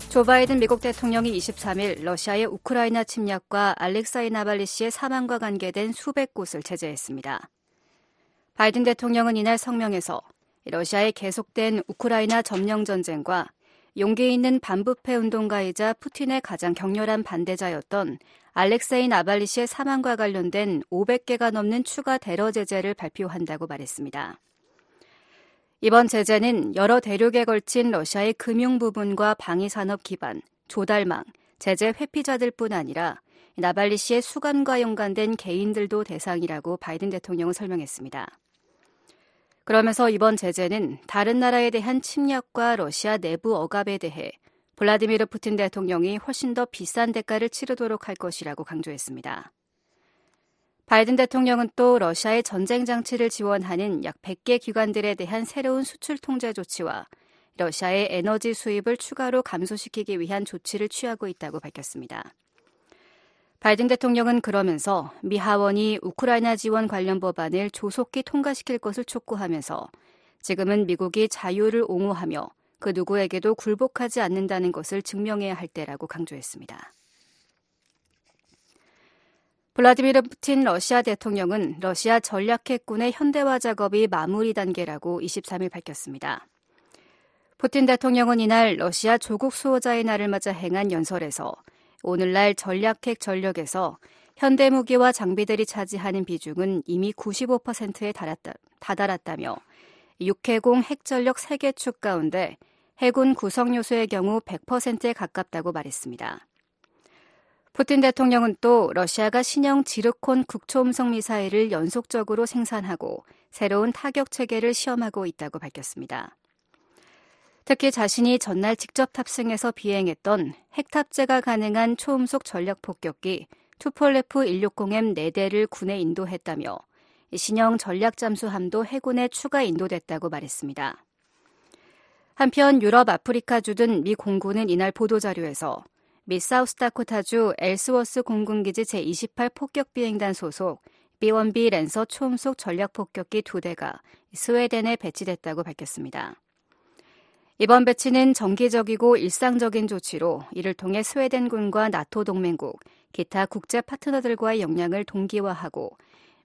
Speaker 4: 조 바이든 미국 대통령이 23일 러시아의 우크라이나 침략과 알렉사이 나발리 씨의 사망과 관계된 수백 곳을 제재했습니다. 바이든 대통령은 이날 성명에서 러시아의 계속된 우크라이나 점령 전쟁과 용기 있는 반부패 운동가이자 푸틴의 가장 격렬한 반대자였던 알렉세이 나발리 씨의 사망과 관련된 500개가 넘는 추가 대러 제재를 발표한다고 말했습니다. 이번 제재는 여러 대륙에 걸친 러시아의 금융 부분과 방위 산업 기반, 조달망, 제재 회피자들뿐 아니라 나발리 씨의 수감과 연관된 개인들도 대상이라고 바이든 대통령은 설명했습니다. 그러면서 이번 제재는 다른 나라에 대한 침략과 러시아 내부 억압에 대해 블라디미르 푸틴 대통령이 훨씬 더 비싼 대가를 치르도록 할 것이라고 강조했습니다. 바이든 대통령은 또 러시아의 전쟁 장치를 지원하는 약 100개 기관들에 대한 새로운 수출 통제 조치와 러시아의 에너지 수입을 추가로 감소시키기 위한 조치를 취하고 있다고 밝혔습니다. 바이든 대통령은 그러면서 미 하원이 우크라이나 지원 관련 법안을 조속히 통과시킬 것을 촉구하면서 지금은 미국이 자유를 옹호하며 그 누구에게도 굴복하지 않는다는 것을 증명해야 할 때라고 강조했습니다. 블라디미르 푸틴 러시아 대통령은 러시아 전략핵군의 현대화 작업이 마무리 단계라고 23일 밝혔습니다. 푸틴 대통령은 이날 러시아 조국 수호자의 날을 맞아 행한 연설에서 오늘날 전략핵 전력에서 현대 무기와 장비들이 차지하는 비중은 이미 95%에 달았다, 다다랐다며 육해공 핵전력 3개 축 가운데 해군 구성 요소의 경우 100%에 가깝다고 말했습니다. 푸틴 대통령은 또 러시아가 신형 지르콘 국초음성 미사일을 연속적으로 생산하고 새로운 타격 체계를 시험하고 있다고 밝혔습니다. 특히 자신이 전날 직접 탑승해서 비행했던 핵탑재가 가능한 초음속 전략 폭격기 투폴레프 160M 4대를 군에 인도했다며 신형 전략 잠수함도 해군에 추가 인도됐다고 말했습니다. 한편 유럽 아프리카주 등 미 공군은 이날 보도자료에서 미 사우스다코타주 엘스워스 공군기지 제28 폭격비행단 소속 B1B 랜서 초음속 전략폭격기 두 대가 스웨덴에 배치됐다고 밝혔습니다. 이번 배치는 정기적이고 일상적인 조치로 이를 통해 스웨덴군과 나토 동맹국, 기타 국제 파트너들과의 역량을 동기화하고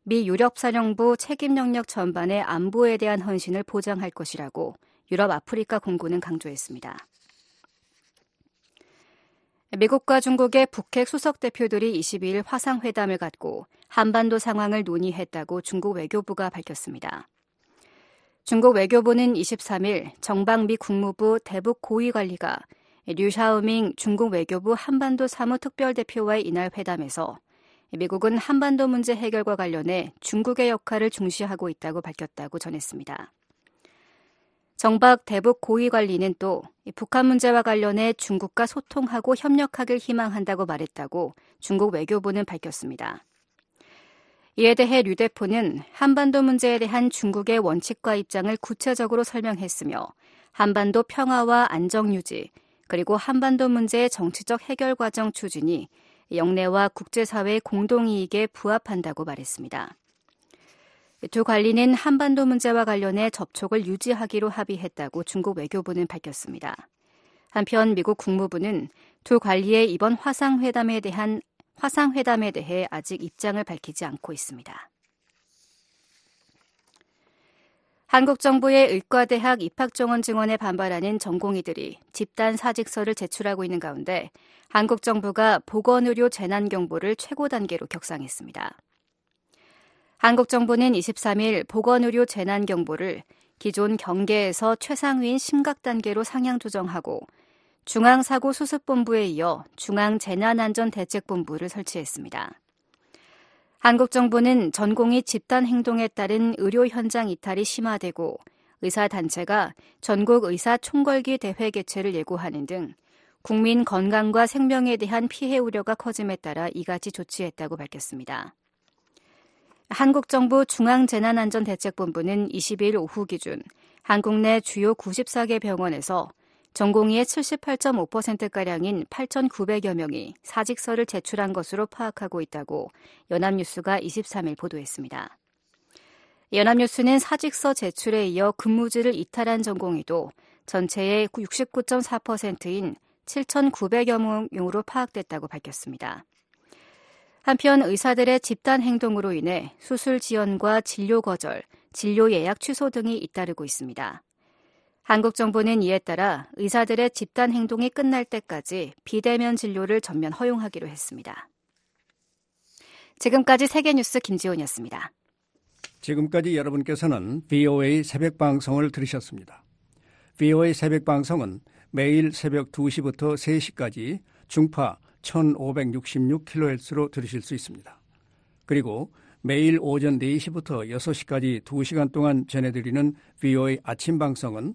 Speaker 4: 미 유럽사령부 책임 영역 전반의 안보에 대한 헌신을 보장할 것이라고 유럽 아프리카 공군은 강조했습니다. 미국과 중국의 북핵 수석 대표들이 22일 화상회담을 갖고 한반도 상황을 논의했다고 중국 외교부가 밝혔습니다. 중국 외교부는 23일 정방미 국무부 대북 고위관리가 류샤오밍 중국 외교부 한반도 사무특별대표와의 이날 회담에서 미국은 한반도 문제 해결과 관련해 중국의 역할을 중시하고 있다고 밝혔다고 전했습니다. 정박 대북 고위관리는 또 북한 문제와 관련해 중국과 소통하고 협력하길 희망한다고 말했다고 중국 외교부는 밝혔습니다. 이에 대해 류 대표는 한반도 문제에 대한 중국의 원칙과 입장을 구체적으로 설명했으며 한반도 평화와 안정 유지, 그리고 한반도 문제의 정치적 해결 과정 추진이 영내와 국제사회 공동이익에 부합한다고 말했습니다. 두 관리는 한반도 문제와 관련해 접촉을 유지하기로 합의했다고 중국 외교부는 밝혔습니다. 한편 미국 국무부는 두 관리의 이번 화상회담에 대한 화상회담에 대해 아직 입장을 밝히지 않고 있습니다. 한국 정부의 의과대학 입학정원 증원에 반발하는 전공의들이 집단 사직서를 제출하고 있는 가운데 한국 정부가 보건의료 재난 경보를 최고 단계로 격상했습니다. 한국 정부는 23일 보건의료 재난 경보를 기존 경계에서 최상위인 심각 단계로 상향 조정하고 중앙사고수습본부에 이어 중앙재난안전대책본부를 설치했습니다. 한국 정부는 전공의 집단 행동에 따른 의료 현장 이탈이 심화되고 의사 단체가 전국 의사 총궐기 대회 개최를 예고하는 등 국민 건강과 생명에 대한 피해 우려가 커짐에 따라 이같이 조치했다고 밝혔습니다. 한국 정부 중앙재난안전대책본부는 20일 오후 기준 한국 내 주요 94개 병원에서 전공의의 78.5%가량인 8,900여 명이 사직서를 제출한 것으로 파악하고 있다고 연합뉴스가 23일 보도했습니다. 연합뉴스는 사직서 제출에 이어 근무지를 이탈한 전공의도 전체의 69.4%인 7,900여 명으로 파악됐다고 밝혔습니다. 한편 의사들의 집단 행동으로 인해 수술 지연과 진료 거절, 진료 예약 취소 등이 잇따르고 있습니다. 한국 정부는 이에 따라 의사들의 집단 행동이 끝날 때까지 비대면 진료를 전면 허용하기로 했습니다. 지금까지 세계뉴스 김지훈이었습니다.
Speaker 31: 지금까지 여러분께서는 VOA 새벽 방송을 들으셨습니다. VOA 새벽 방송은 매일 새벽 2시부터 3시까지 중파 1566kHz로 들으실 수 있습니다. 그리고 매일 오전 4시부터 6시까지 2시간 동안 전해드리는 VOA 아침 방송은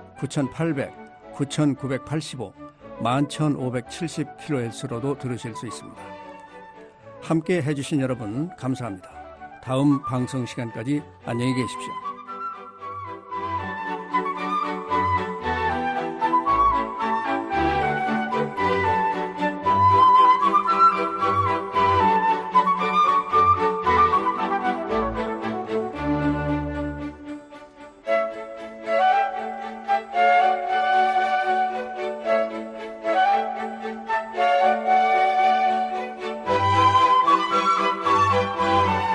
Speaker 31: 9800, 9985, 11570kHz로도 들으실 수 있습니다. 함께 해주신 여러분 감사합니다. 다음 방송 시간까지 안녕히 계십시오.